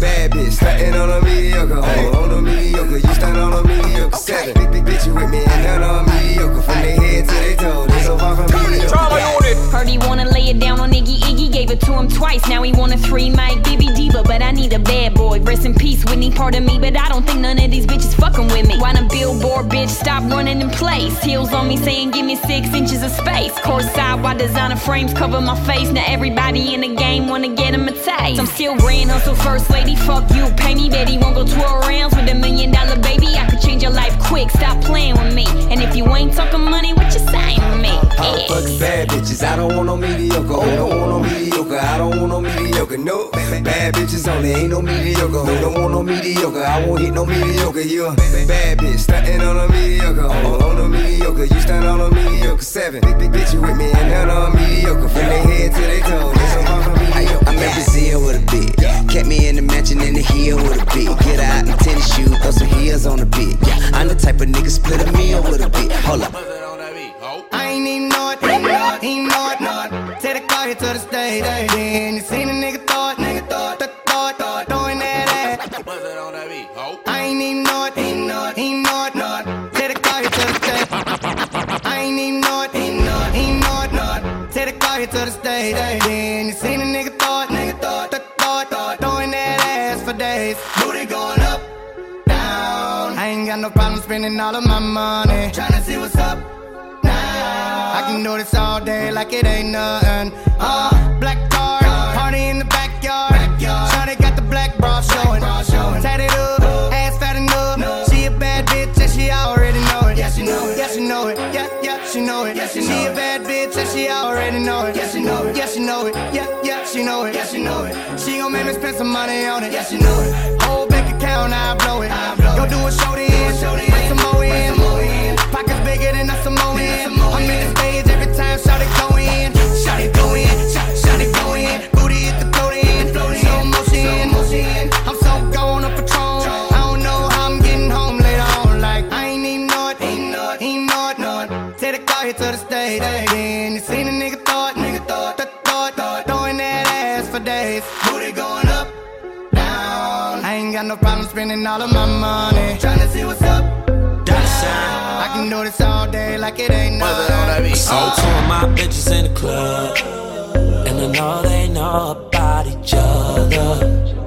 bad bitch, stuntin' on a mediocre. Oh, on a mediocre, you stunt on a mediocre. Seven, big, big bitch, you with me and none on mediocre. From their head to their toe, they so far from mediocre. Heard he wanna lay it down on Iggy Iggy, gave it to him twice. Now he wanna free Mike Bibby Diva, but I need a bad boy. Rest in peace, Whitney, part of me, but I don't think none of these bitches fucking with me. Why the billboard bitch stop running in place? Heels on me saying give me six inches of space. Courtside while designer frames cover my face. Now everybody in the game wanna get him a taste. I'm still grand hustle first lady, fuck you, pay me. Bet he won't go 12 rounds with a million dollar baby. I could change your life quick, stop playing with me. And if you ain't talking money, what you saying with me? All fuck bad bitches, I don't want no mediocre. Who don't want no mediocre? I don't want no mediocre. No, bad bitches only, ain't no mediocre. Who don't want no mediocre. I won't hit no mediocre. You a bad bitch, stunting on a mediocre. On, on a mediocre, you stunt on a mediocre. Seven, big, big bitch, you with me and none on mediocre. From their head to their toe, they about mediocre. I'm in Brazil with a bitch. Kept me in the mansion in the hill with a bitch. Get out in tennis shoes, throw some heels on the bitch. Yeah, I'm the type of nigga split a meal with a bitch. Hold up. I ain't even know it, the stage, then you seen a nigga it, nigga throw it, throw it, throwing that ass. I ain't even know it, ain't know it, ain't know it, it. Take the car here to the stage. I ain't even know it, ain't know it, ain't know it, it. Take the car here to the stage, then you seen a nigga it, nigga throw it, throw it, throwing that ass for days. Booty going up, down. I ain't got no problem spending all of my money. Tryna see what's up. I can do this all day like it ain't nothing. Uh, black car, party in the backyard. Shawty got the black bra showing. Tatted up, ass fat enough. She a bad bitch and she already know it. Yeah, she know it. Yeah, she know it. Yeah, yeah, she know it. Yeah, she, a bad bitch and she already know it. Yeah, she know it. Yeah, she know it. Yeah, yeah, she know it. Yeah, she know it. She gon' make me spend some money on it. Yeah, she know it. Whole bank account, I blow it. Go do a show then, bring some more in. Pockets bigger than a Samoan. I'm in the stage every time, shout it go in. Shout it go in, shout, shout it go in. Booty hit the float in, slow motion. I'm so gone on Patron. I don't know how I'm getting home later on. Like, I ain't even know it, ain't know it, ain't know it, know it. Take the car here to the stage. Then you seen a nigga it, nigga throw it, throw it, throwing that ass for days. Booty going up, down. I ain't got no problem spending all of my money. Tryna see what's up. I can like it ain't nothing. So two of my bitches in the club, and I know they know about each other.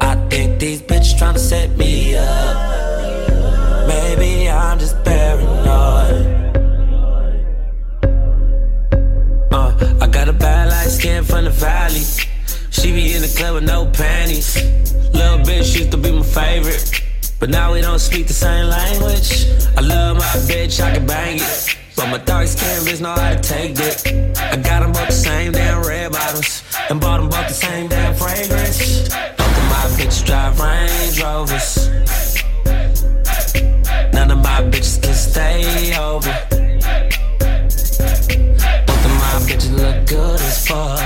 I think these bitches tryna set me up. Maybe I'm just paranoid. Uh, I got a bad light skin from the valley. She be in the club with no panties. Little bitch used to be my favorite. But now we don't speak the same language. I love my bitch, I can bang it. But my dark bitch know how to take it. I got them both the same damn red bottoms. And bought them both the same damn fragrance. Both of my bitches drive Range Rovers. None of my bitches can stay over. Both of my bitches look good as fuck.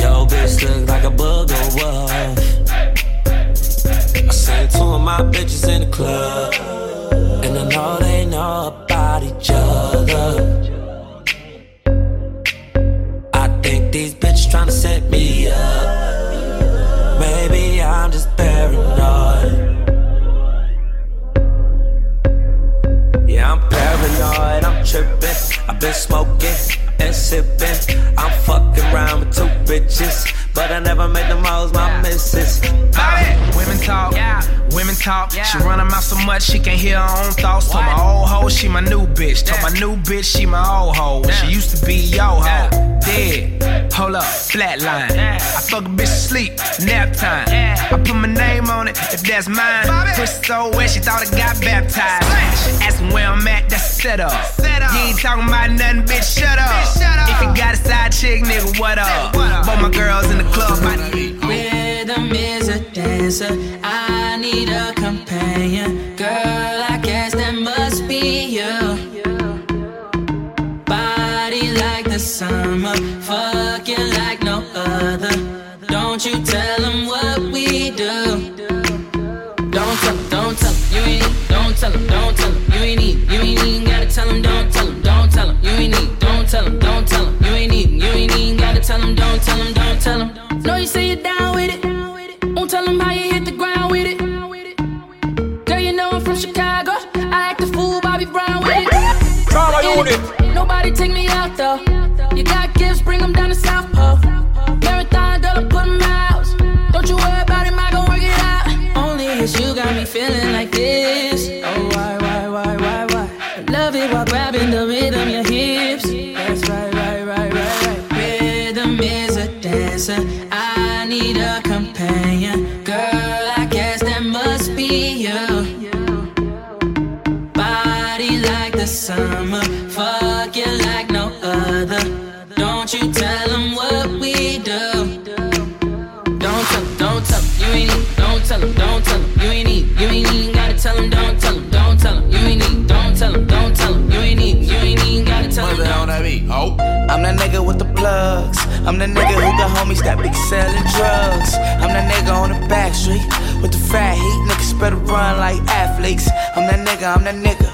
Yo, bitch look like a booger of my bitches in the club, and I know they know about each other. I think these bitches tryna set me up. Maybe I'm just paranoid. I'm paranoid, I'm tripping. I've been smoking and sipping. I'm fucking around with two bitches, but I never made them hoes my missus. Uh, women talk, yeah. women talk. She run her mouth so much she can't hear her own thoughts. Told my old hoe she my new bitch. Told my new bitch she my old hoe. When she used to be yo hoe. Dead. Hold up, flatline. I fuck a bitch to sleep, nap time. I put my name on it if that's mine. Pussy so wet she thought I got baptized. Asking where I'm at, that's a setup. You ain't talking about nothing, bitch. Shut up. If you got a side chick, nigga, what up? Both my girls in the club, I Rhythm is a dancer. I need a companion. Girl, I guess that must be you. Body like the summer. Fucking like no other. Don't you tell them what we do. Don't tell them, don't tell them. You ain't don't tell them, don't tell them. It. Ain't- unit. Nobody take me out though. Plugs. I'm the nigga who got homies that be selling drugs. I'm the nigga on the back street with the fat heat. Niggas better run like athletes. I'm that nigga, I'm that nigga.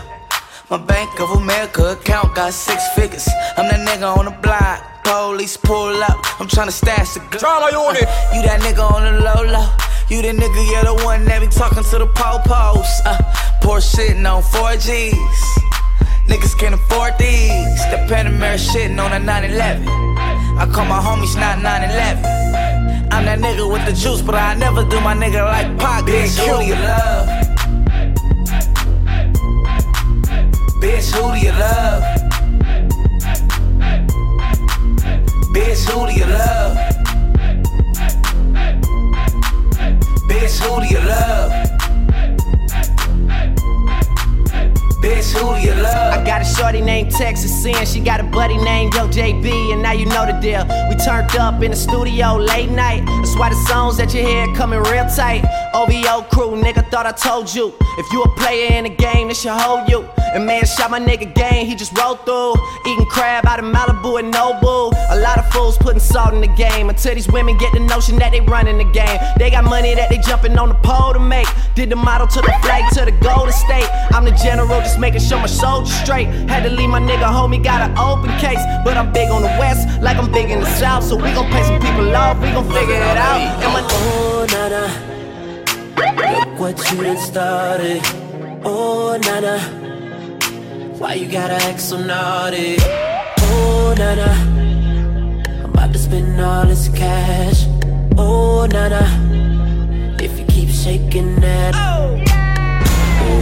My Bank of America account got six figures. I'm that nigga on the block. Police pull up. I'm tryna stash the gun. Trauma unit. Uh, you that nigga on the low low. You the nigga, yeah, the one that be talking to the po-pos. Uh, poor shitting on 4Gs. Niggas can't afford these. The Panamera shitting on a 911. I call my homies not 911. I'm that nigga with the juice, but I never do my nigga like Pac. Bitch, who do you love? Bitch, who do you love? Bitch, who do you love? Bitch, who do you love? Bitch, who you love? I got a shorty named Texas Sin. She got a buddy named Yo JB, and now you know the deal. We turned up in the studio late night. That's why the songs that you hear coming real tight. OVO crew, nigga, thought I told you. If you a player in the game, this should hold you. And man shot my nigga game, he just rolled through. Eating crab out of Malibu and Nobu. Fools putting salt in the game. Until these women get the notion that they running the game. They got money that they jumping on the pole to make. Did the model to the flag to the Golden State. I'm the general, just making sure my soldiers straight. Had to leave my nigga homie, got an open case. But I'm big on the west, like I'm big in the south. So we gon' pay some people off, we gon' figure it out. And my Oh, nana. Look what you done started. Oh, nana. Why you gotta act so naughty? Oh, nana. I'm about to spend all this cash. Oh, nana. If you keep shaking that. Oh,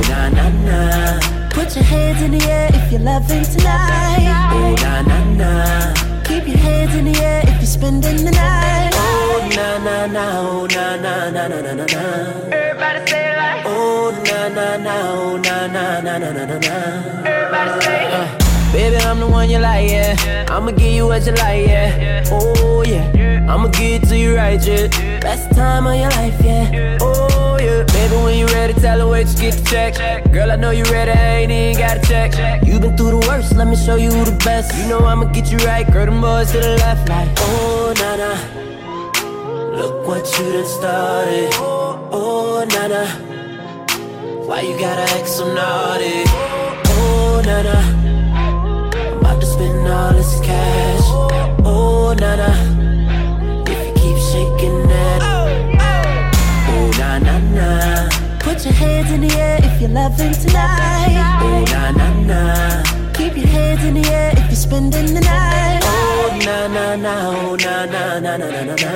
na na na. Put your hands in the air if you're loving tonight. Oh, na na na. Keep your hands in the air if you're spending the night. Oh, na na na. Oh, na na na na na na na. Everybody say it like. Oh, na na na. Oh, na na na na na na na. Everybody say it. Uh, Baby, I'm the one you like, yeah. I'ma give you what you like, yeah. Oh, yeah. I'ma give it to you right, yeah. Best time of your life, yeah. Oh, yeah. Baby, when you ready, tell her where you get the check. Girl, I know you ready, I ain't even gotta check. You been through the worst, let me show you the best. You know I'ma get you right, girl, them boys to the left, like, oh, na na. Look what you done started. Oh, na na. Why you gotta act so naughty? Oh, na na about to spend all this cash. Oh, na na. If you keep shaking that. Oh, na na na. Put your hands in the air if you're loving tonight. Oh, na na na. Keep your hands in the air if you're spending the night. Oh, na na na. Oh, na na na na na na na.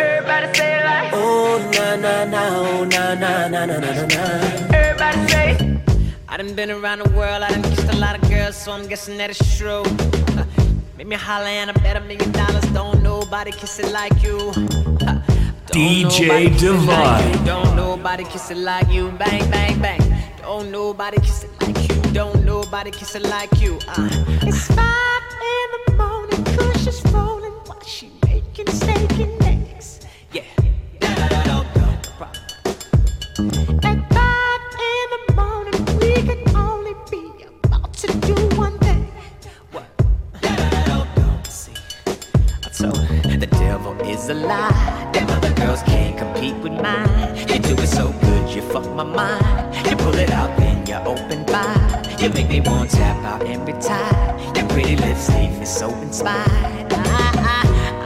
Everybody say it like. Oh, na na na. Oh, na na na na na na done been around the world, I done kissed a lot of girls, so I'm guessing that it's true. Make me holler and I bet a million dollars. Don't nobody kiss it like you. Don't DJ nobody kiss it like Divine. Don't nobody kiss it like you. Bang, bang, bang. Don't nobody kiss it like you. Don't nobody kiss it like you. Uh. It's five in the morning, Kush is rolling while she making steak to do one thing. What? See, I told her the devil is a lie. Them other girls can't compete with mine. You do it so good, you fuck my mind. You pull it out, then you open wide. You make me want to tap out and retire. Your pretty lips leave me so inspired. I,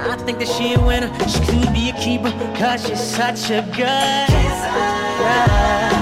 I, I think that she a winner. She could be a keeper, cause she's such a good kisser.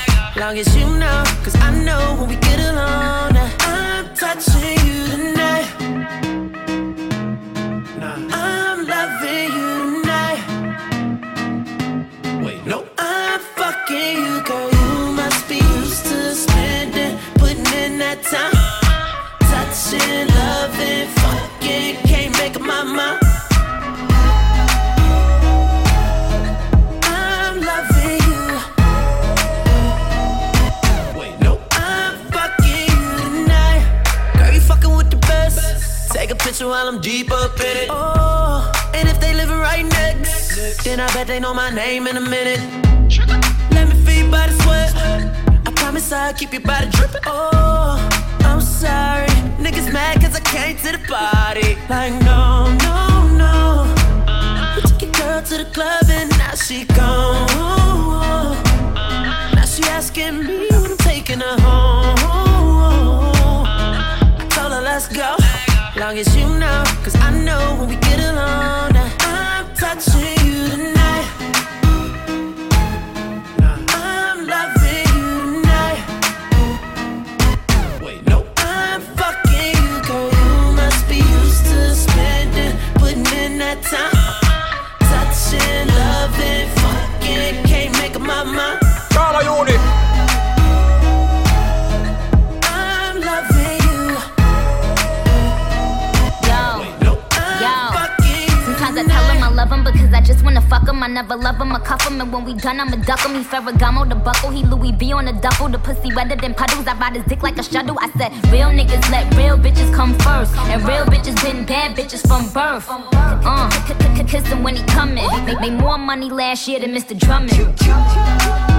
long as you know, cause I know when we get along. Now I'm touching you tonight. Best. Take a picture while I'm deep up in it. Oh, and if they live right next, then I bet they know my name in a minute. Let me feel your body sweat. I promise I'll keep your body dripping. Oh, I'm sorry. Niggas mad cause I came to the party. Like, no, no, no. We took your girl to the club and now she gone. Now she asking me when I'm taking her home. I told her let's go, long as you know, cause I know when we get along. I'm touching you tonight. Love him, I cuff him, and when we done, I'ma duck him. He Ferragamo, the buckle, he Louis V on the duffel. The pussy wetter than puddles. I ride his dick like a shuttle. I said, real niggas let real bitches come first, and real bitches been bad bitches from birth. Uh, kiss him when he coming. Make more money last year than Mr. Drummond.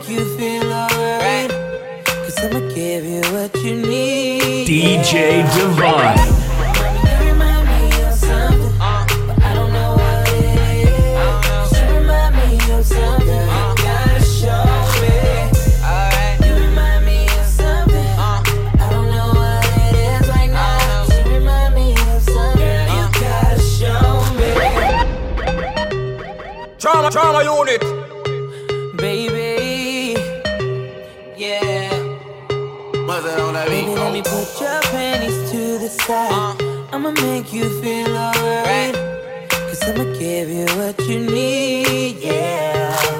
Make you feel alright. Cause I'ma give you what you need. DJ Divine. Drama, drama unit. Baby, put your panties to the side. Uh. I'ma make you feel alright. Cause I'ma give you what you need, yeah.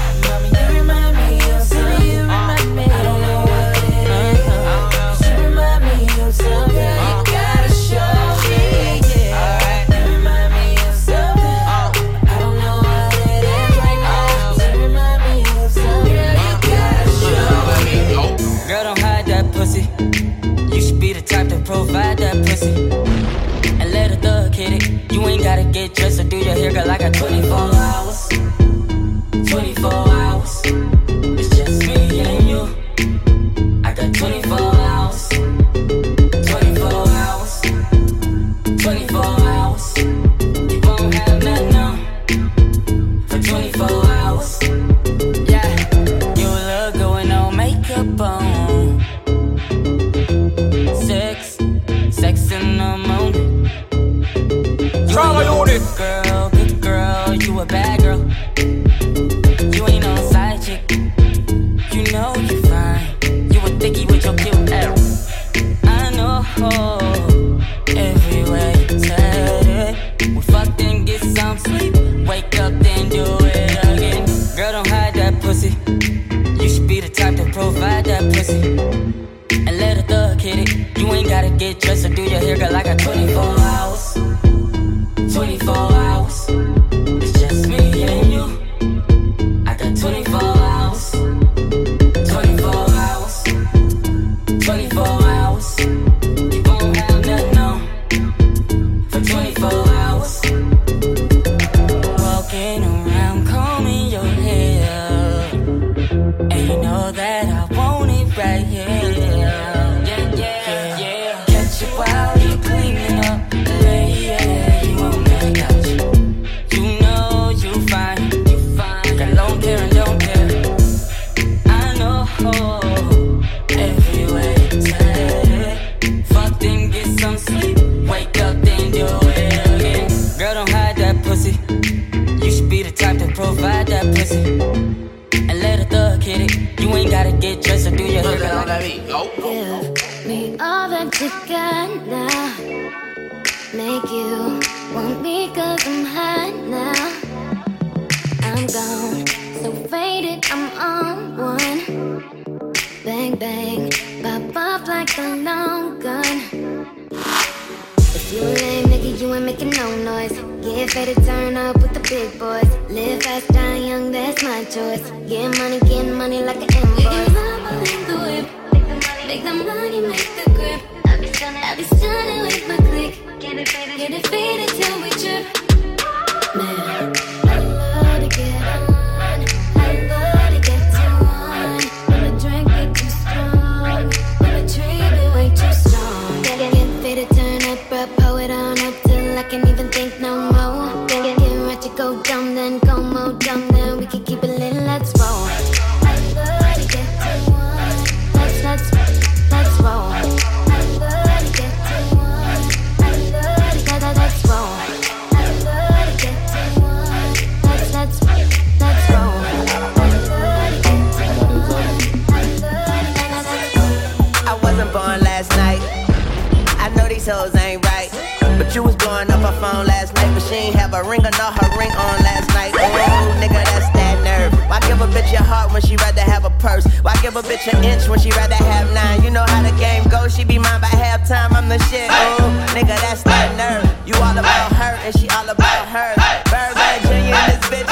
hair, girl. I got 24 hours. like a long gun. If you a lame nigga, you ain't making no noise. Get fed to turn up with the big boys. Live fast, die young, that's my choice. Get money, get money like an invoice. Make the whip, make the money, make the grip. I be stunning, I be stunning with my click. Get it faded, get it faded till we trip. Man. on last night, but she ain't have a ring or not her ring on last night. Ooh, nigga, that's that nerve. Why give a bitch your heart when she rather have a purse? Why give a bitch an inch when she rather have nine? You know how the game goes, she be mine by halftime, I'm the shit. Ooh, nigga, that's that nerve. You all about her and she all about her. Birdman Jr. this bitch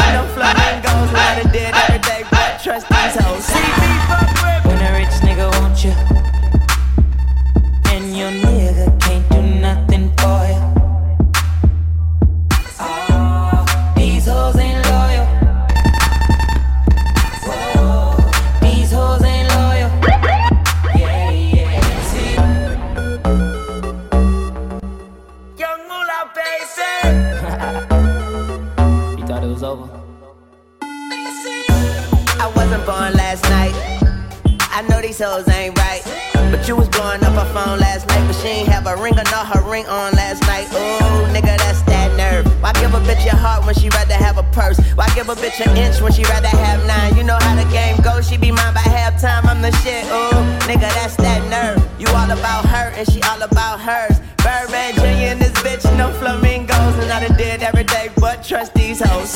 give a bitch an inch when she rather have nine. You know how the game goes, she be mine by halftime. I'm the shit, ooh. Nigga, that's that nerve. You all about her and she all about hers. Birdman Jr. and this bitch, no flamingos. And I done did every day but trust these hoes.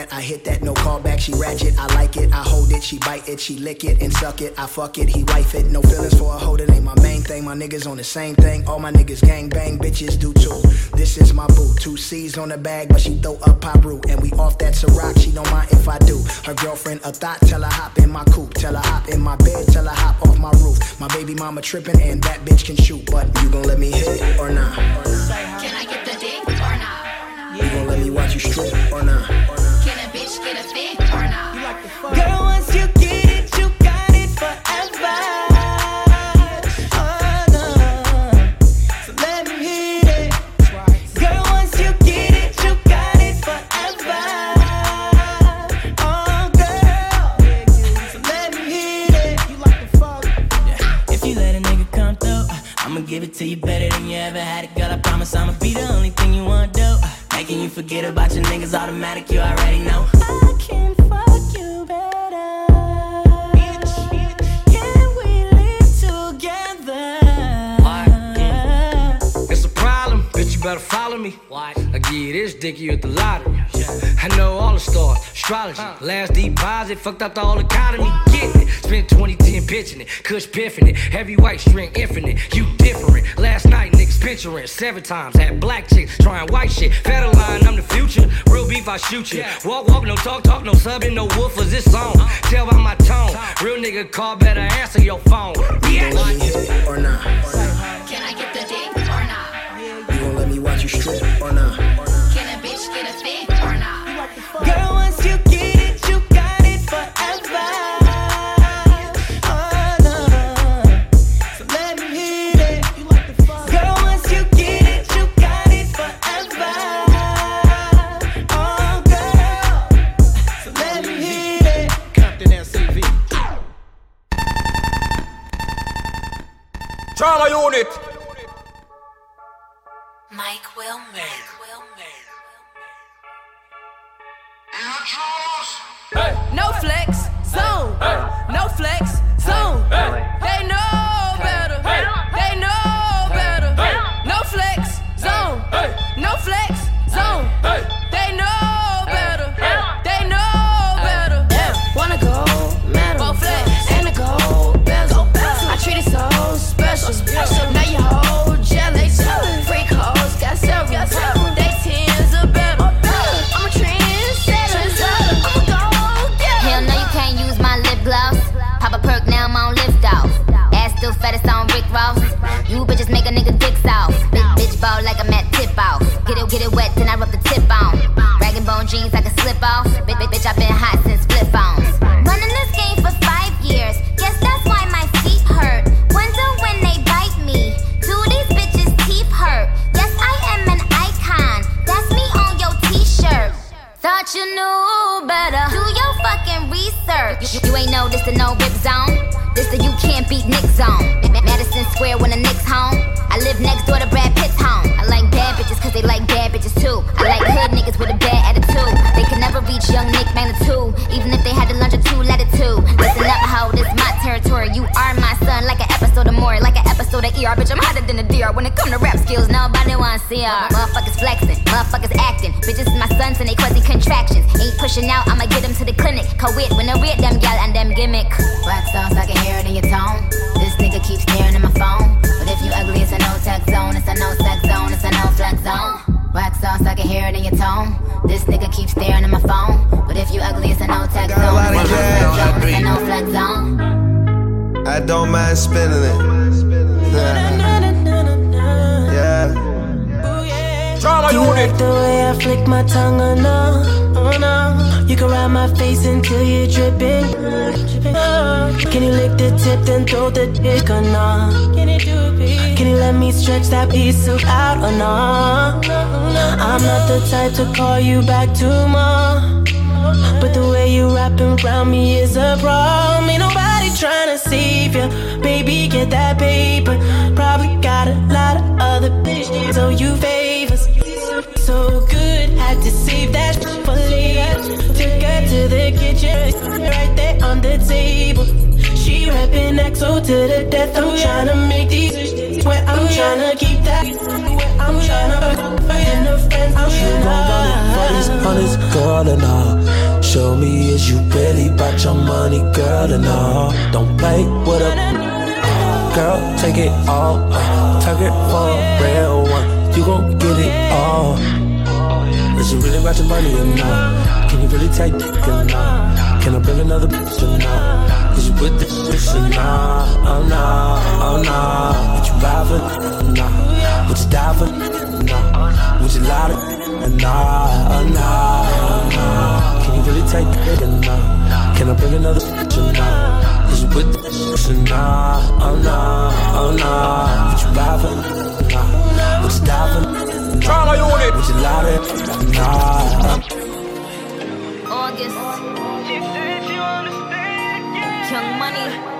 That, I hit that, no callback. She ratchet, I like it, I hold it, she bite it, she lick it and suck it. I fuck it, he wife it. No feelings for a hoe, it ain't my main thing. My niggas on the same thing. All my niggas gang bang, bitches do too. This is my boo, two C's on the bag, but she throw up pop root. And we off that Ciroc, she don't mind if I do. Her girlfriend a thought, tell her hop in my coupe. Tell her hop in my bed, tell her hop off my roof. My baby mama trippin' and that bitch can shoot. But you gon' let me hit it or not? Can I get the dick or not? You gon' let me watch you strip or not? Bitch get a fit or not? Girl, once you get it, you got it forever. No. So let me hit it. Girl, once you get it, you got it forever. Uh-huh, girl. So let me hit it. If you let a nigga come through, uh, I'ma give it to you better than you ever had it, girl. I promise I'ma be the only thing you wanna do. Uh, Making you forget about your niggas automatic, you already know. Better follow me. Why? I give you this dick, you at the lottery. Yeah. I know all the stars, astrology. Last deposit, fucked up the whole economy. Getting it. Spent 2010 pitching it, Kush piffing it. Heavy white string infinite. You different. Last night, niggas picturing seven times. Had black chicks trying white shit. Federal line, I'm the future. Real beef, I shoot you. Walk, walk, no talk, talk, no subbing, no woofers. This song. Tell by my tone. Real nigga call, better answer your phone. Yeah. Or not? Can I You gon' let me watch you strip or not? Can a bitch get a fit or not? Girl, once you get it, you got it forever. Uh-huh. Oh, no. No flex, zone. Hey. No flex, zone. They know better. They know better. No flex, zone. No flex, zone. They know motherfuckers acting. Bitches is my sons and they causing contractions. Ain't pushing out, I'ma get them to the clinic. Co-wit when I read them gal and them gimmick. Wax sauce, I can hear it in your tone. This nigga keeps staring at my phone. But if you ugly, it's a no tech zone. It's a no sex zone. It's a no flex zone. Wax sauce, I can hear it in your tone. This nigga keeps staring at my phone. But if you ugly, it's a no tech zone. It's a no. It's a no flex zone. I don't mind spinning my tongue, oh no, oh no. You can ride my face until you're dripping. Oh. Can you lick the tip then throw the dick or no? Can you let me stretch that piece of out or not. I'm not the type to call you back tomorrow. But the way you wrapping around me is a problem. Ain't nobody trying to save you. Baby, get that paper. Probably got a lot of other bitches, so you favors. So good, had to save that for later. Took her to the kitchen, right there on the table. She rapping XO to the death. I'm tryna make these where I'm tryna keep that. Where I'm tryna and the friends. I'm You gon' run it for these hundreds, girl, and all. Show me is you really about your money, girl, and all. Don't play with a girl, take it all. Uh, target for a real one. You gon' get it all. Is it really about your money or not? Can you really take dick or not? Can I bring another bitch or not? Is you with the bitch or not? Oh nah, oh nah. Would you ride for or nah? Would you die for or nah? Would you lie to or nah? Oh nah, oh nah. Can you really take dick or not? Can I bring another bitch or not? Is you with the bitch or not? Oh nah, oh nah. Would you ride for or nah? Would you die for Trauma unit. Would you lie to nah? August. Young Money.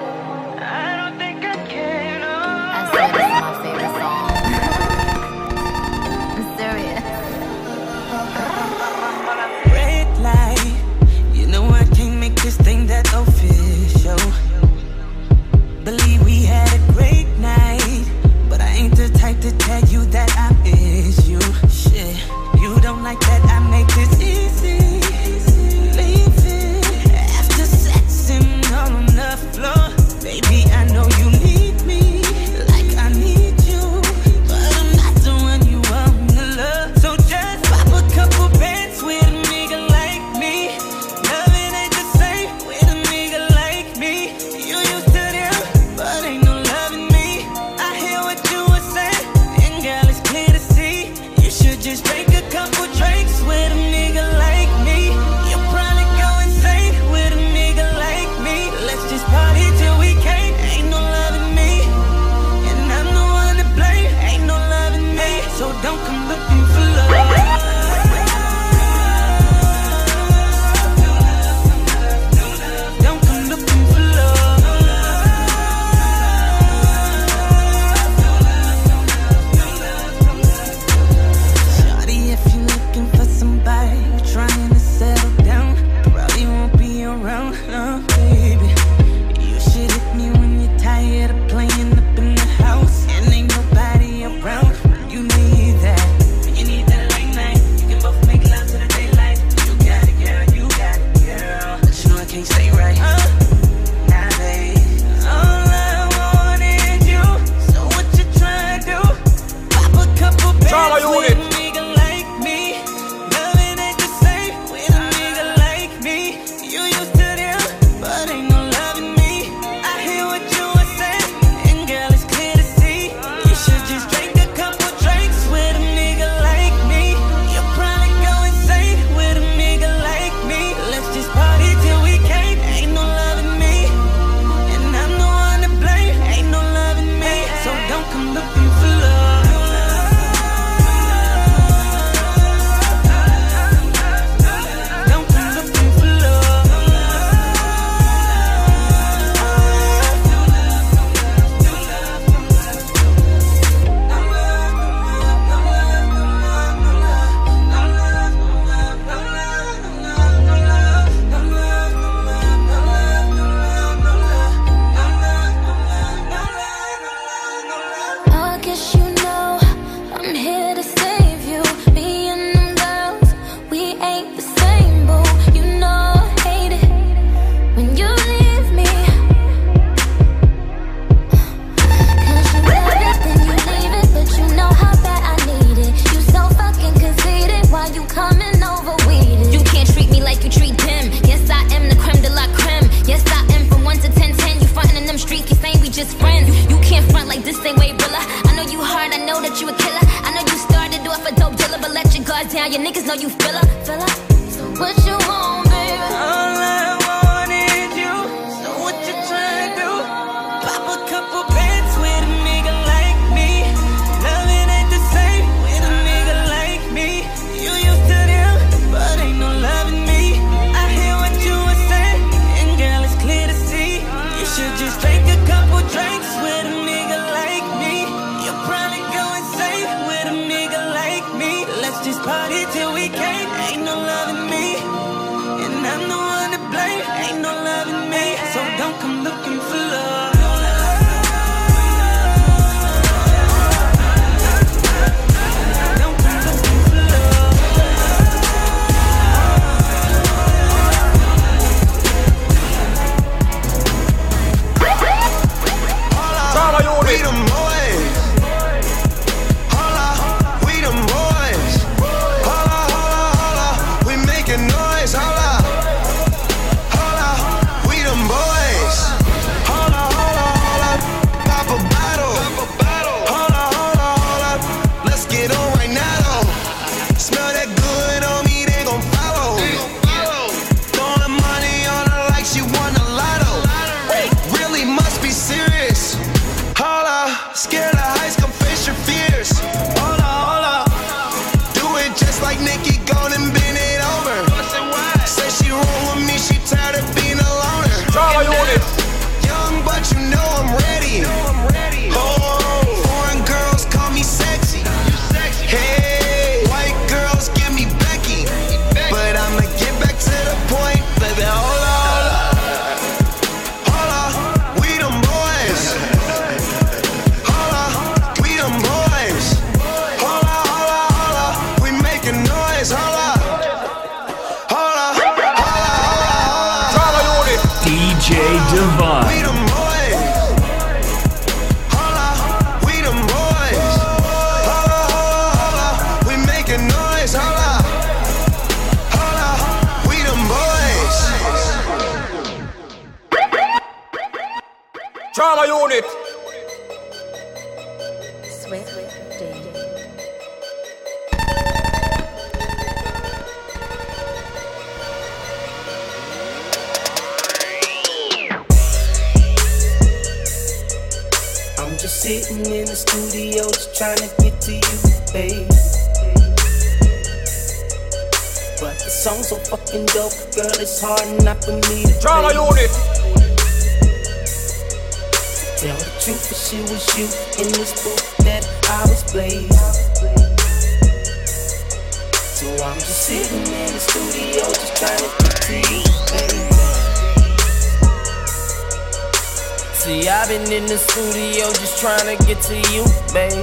Trying to get to you, baby.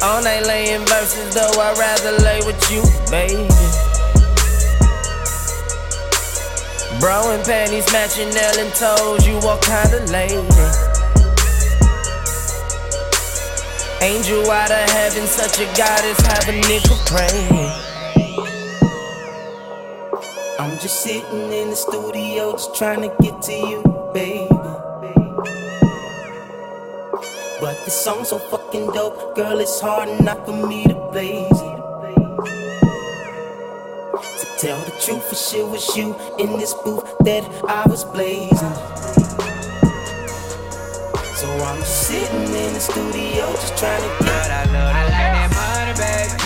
All night laying verses, though I'd rather lay with you, baby. Bro and panties matching Ellen told you what kind of lady. Angel out of heaven, such a goddess, have a nigga praying. Just sitting in the studio, just trying to get to you, baby. But the song's so fucking dope, girl, it's hard not for me to blaze it. To tell the truth, if shit was you in this booth that I was blazing. So I'm sitting in the studio, just trying to get. I love, I like that money, baby.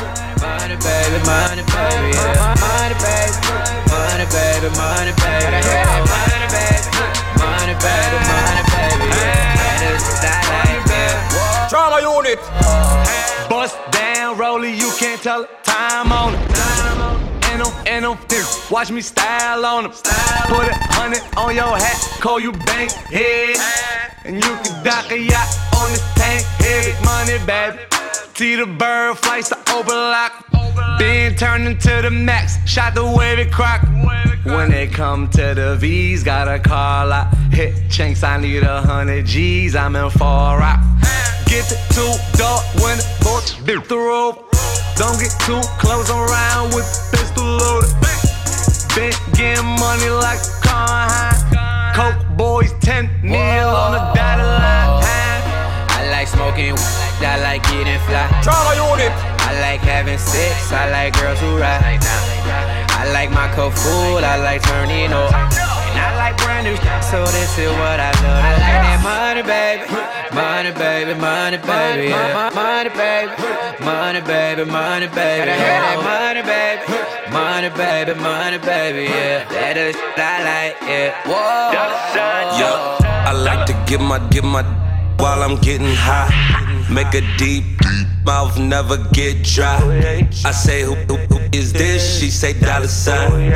Money, baby, money, baby, yeah. Money, baby, money, baby, money, baby, yeah. Money, baby, money, baby, money, baby, yeah. That is what I like, yeah. Drama unit. Bust down, Rolly, you can't tell the time on it. And them, and them niggas, watch me style on them. Put a hundred on your hat, call you bank head. And you can dock a yacht on this tank, heavy money, baby. See the bird flights to overlock. Been turned into the max, shot the wavy crock. When it come to the V's, got a call out. Hit chinks, I need a hundred G's, I'm in far rock. Get too dark when the boats dip the. Don't get too close around with the pistol loaded. Been getting money like a car high. Coke boys 10 mil on the dotted line. I like smoking, I like getting fly. Drama unit. I like having sex, I like girls who ride. I like my cup full, I like turning up. And I like brand new, so this is what I love. I like that money, baby. Money, baby, money, baby. Yeah. Money, baby. Money, baby, money, baby. I have that money, baby. Money, baby, money, baby. Yeah. That is what I like, yeah. Whoa. Yo, I like to give my, give my while I'm getting high. Make a deep mouth, never get dry. I say, who, who, who is this? She say dollar sign.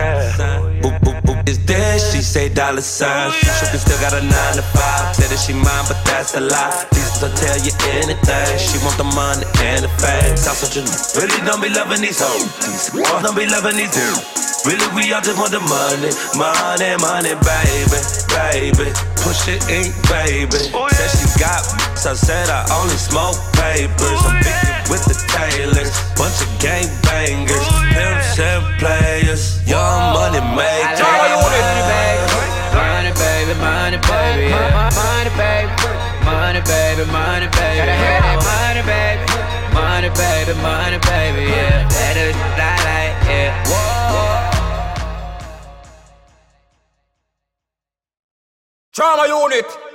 Oh, who, who, who is this? She say dollar sign. Oh, Trippin' still got a nine to five. Said that she mine, but that's a lie. These will tell you anything. She want the money and the fame. Sound such a really don't be loving these hoes. Don't be loving these dudes. Really, we all just want the money, money, money, baby, baby. Push it ink, baby. Oh, said she got so I said I only smoke papers. Oh, I'm big with the tailors, bunch of gang bangers, oh, pimps and players, young money makers. Money, baby, money, baby, yeah. money, baby, money, baby, money, baby. Gotta money, baby, money, baby, money, baby, yeah. Trauma unit.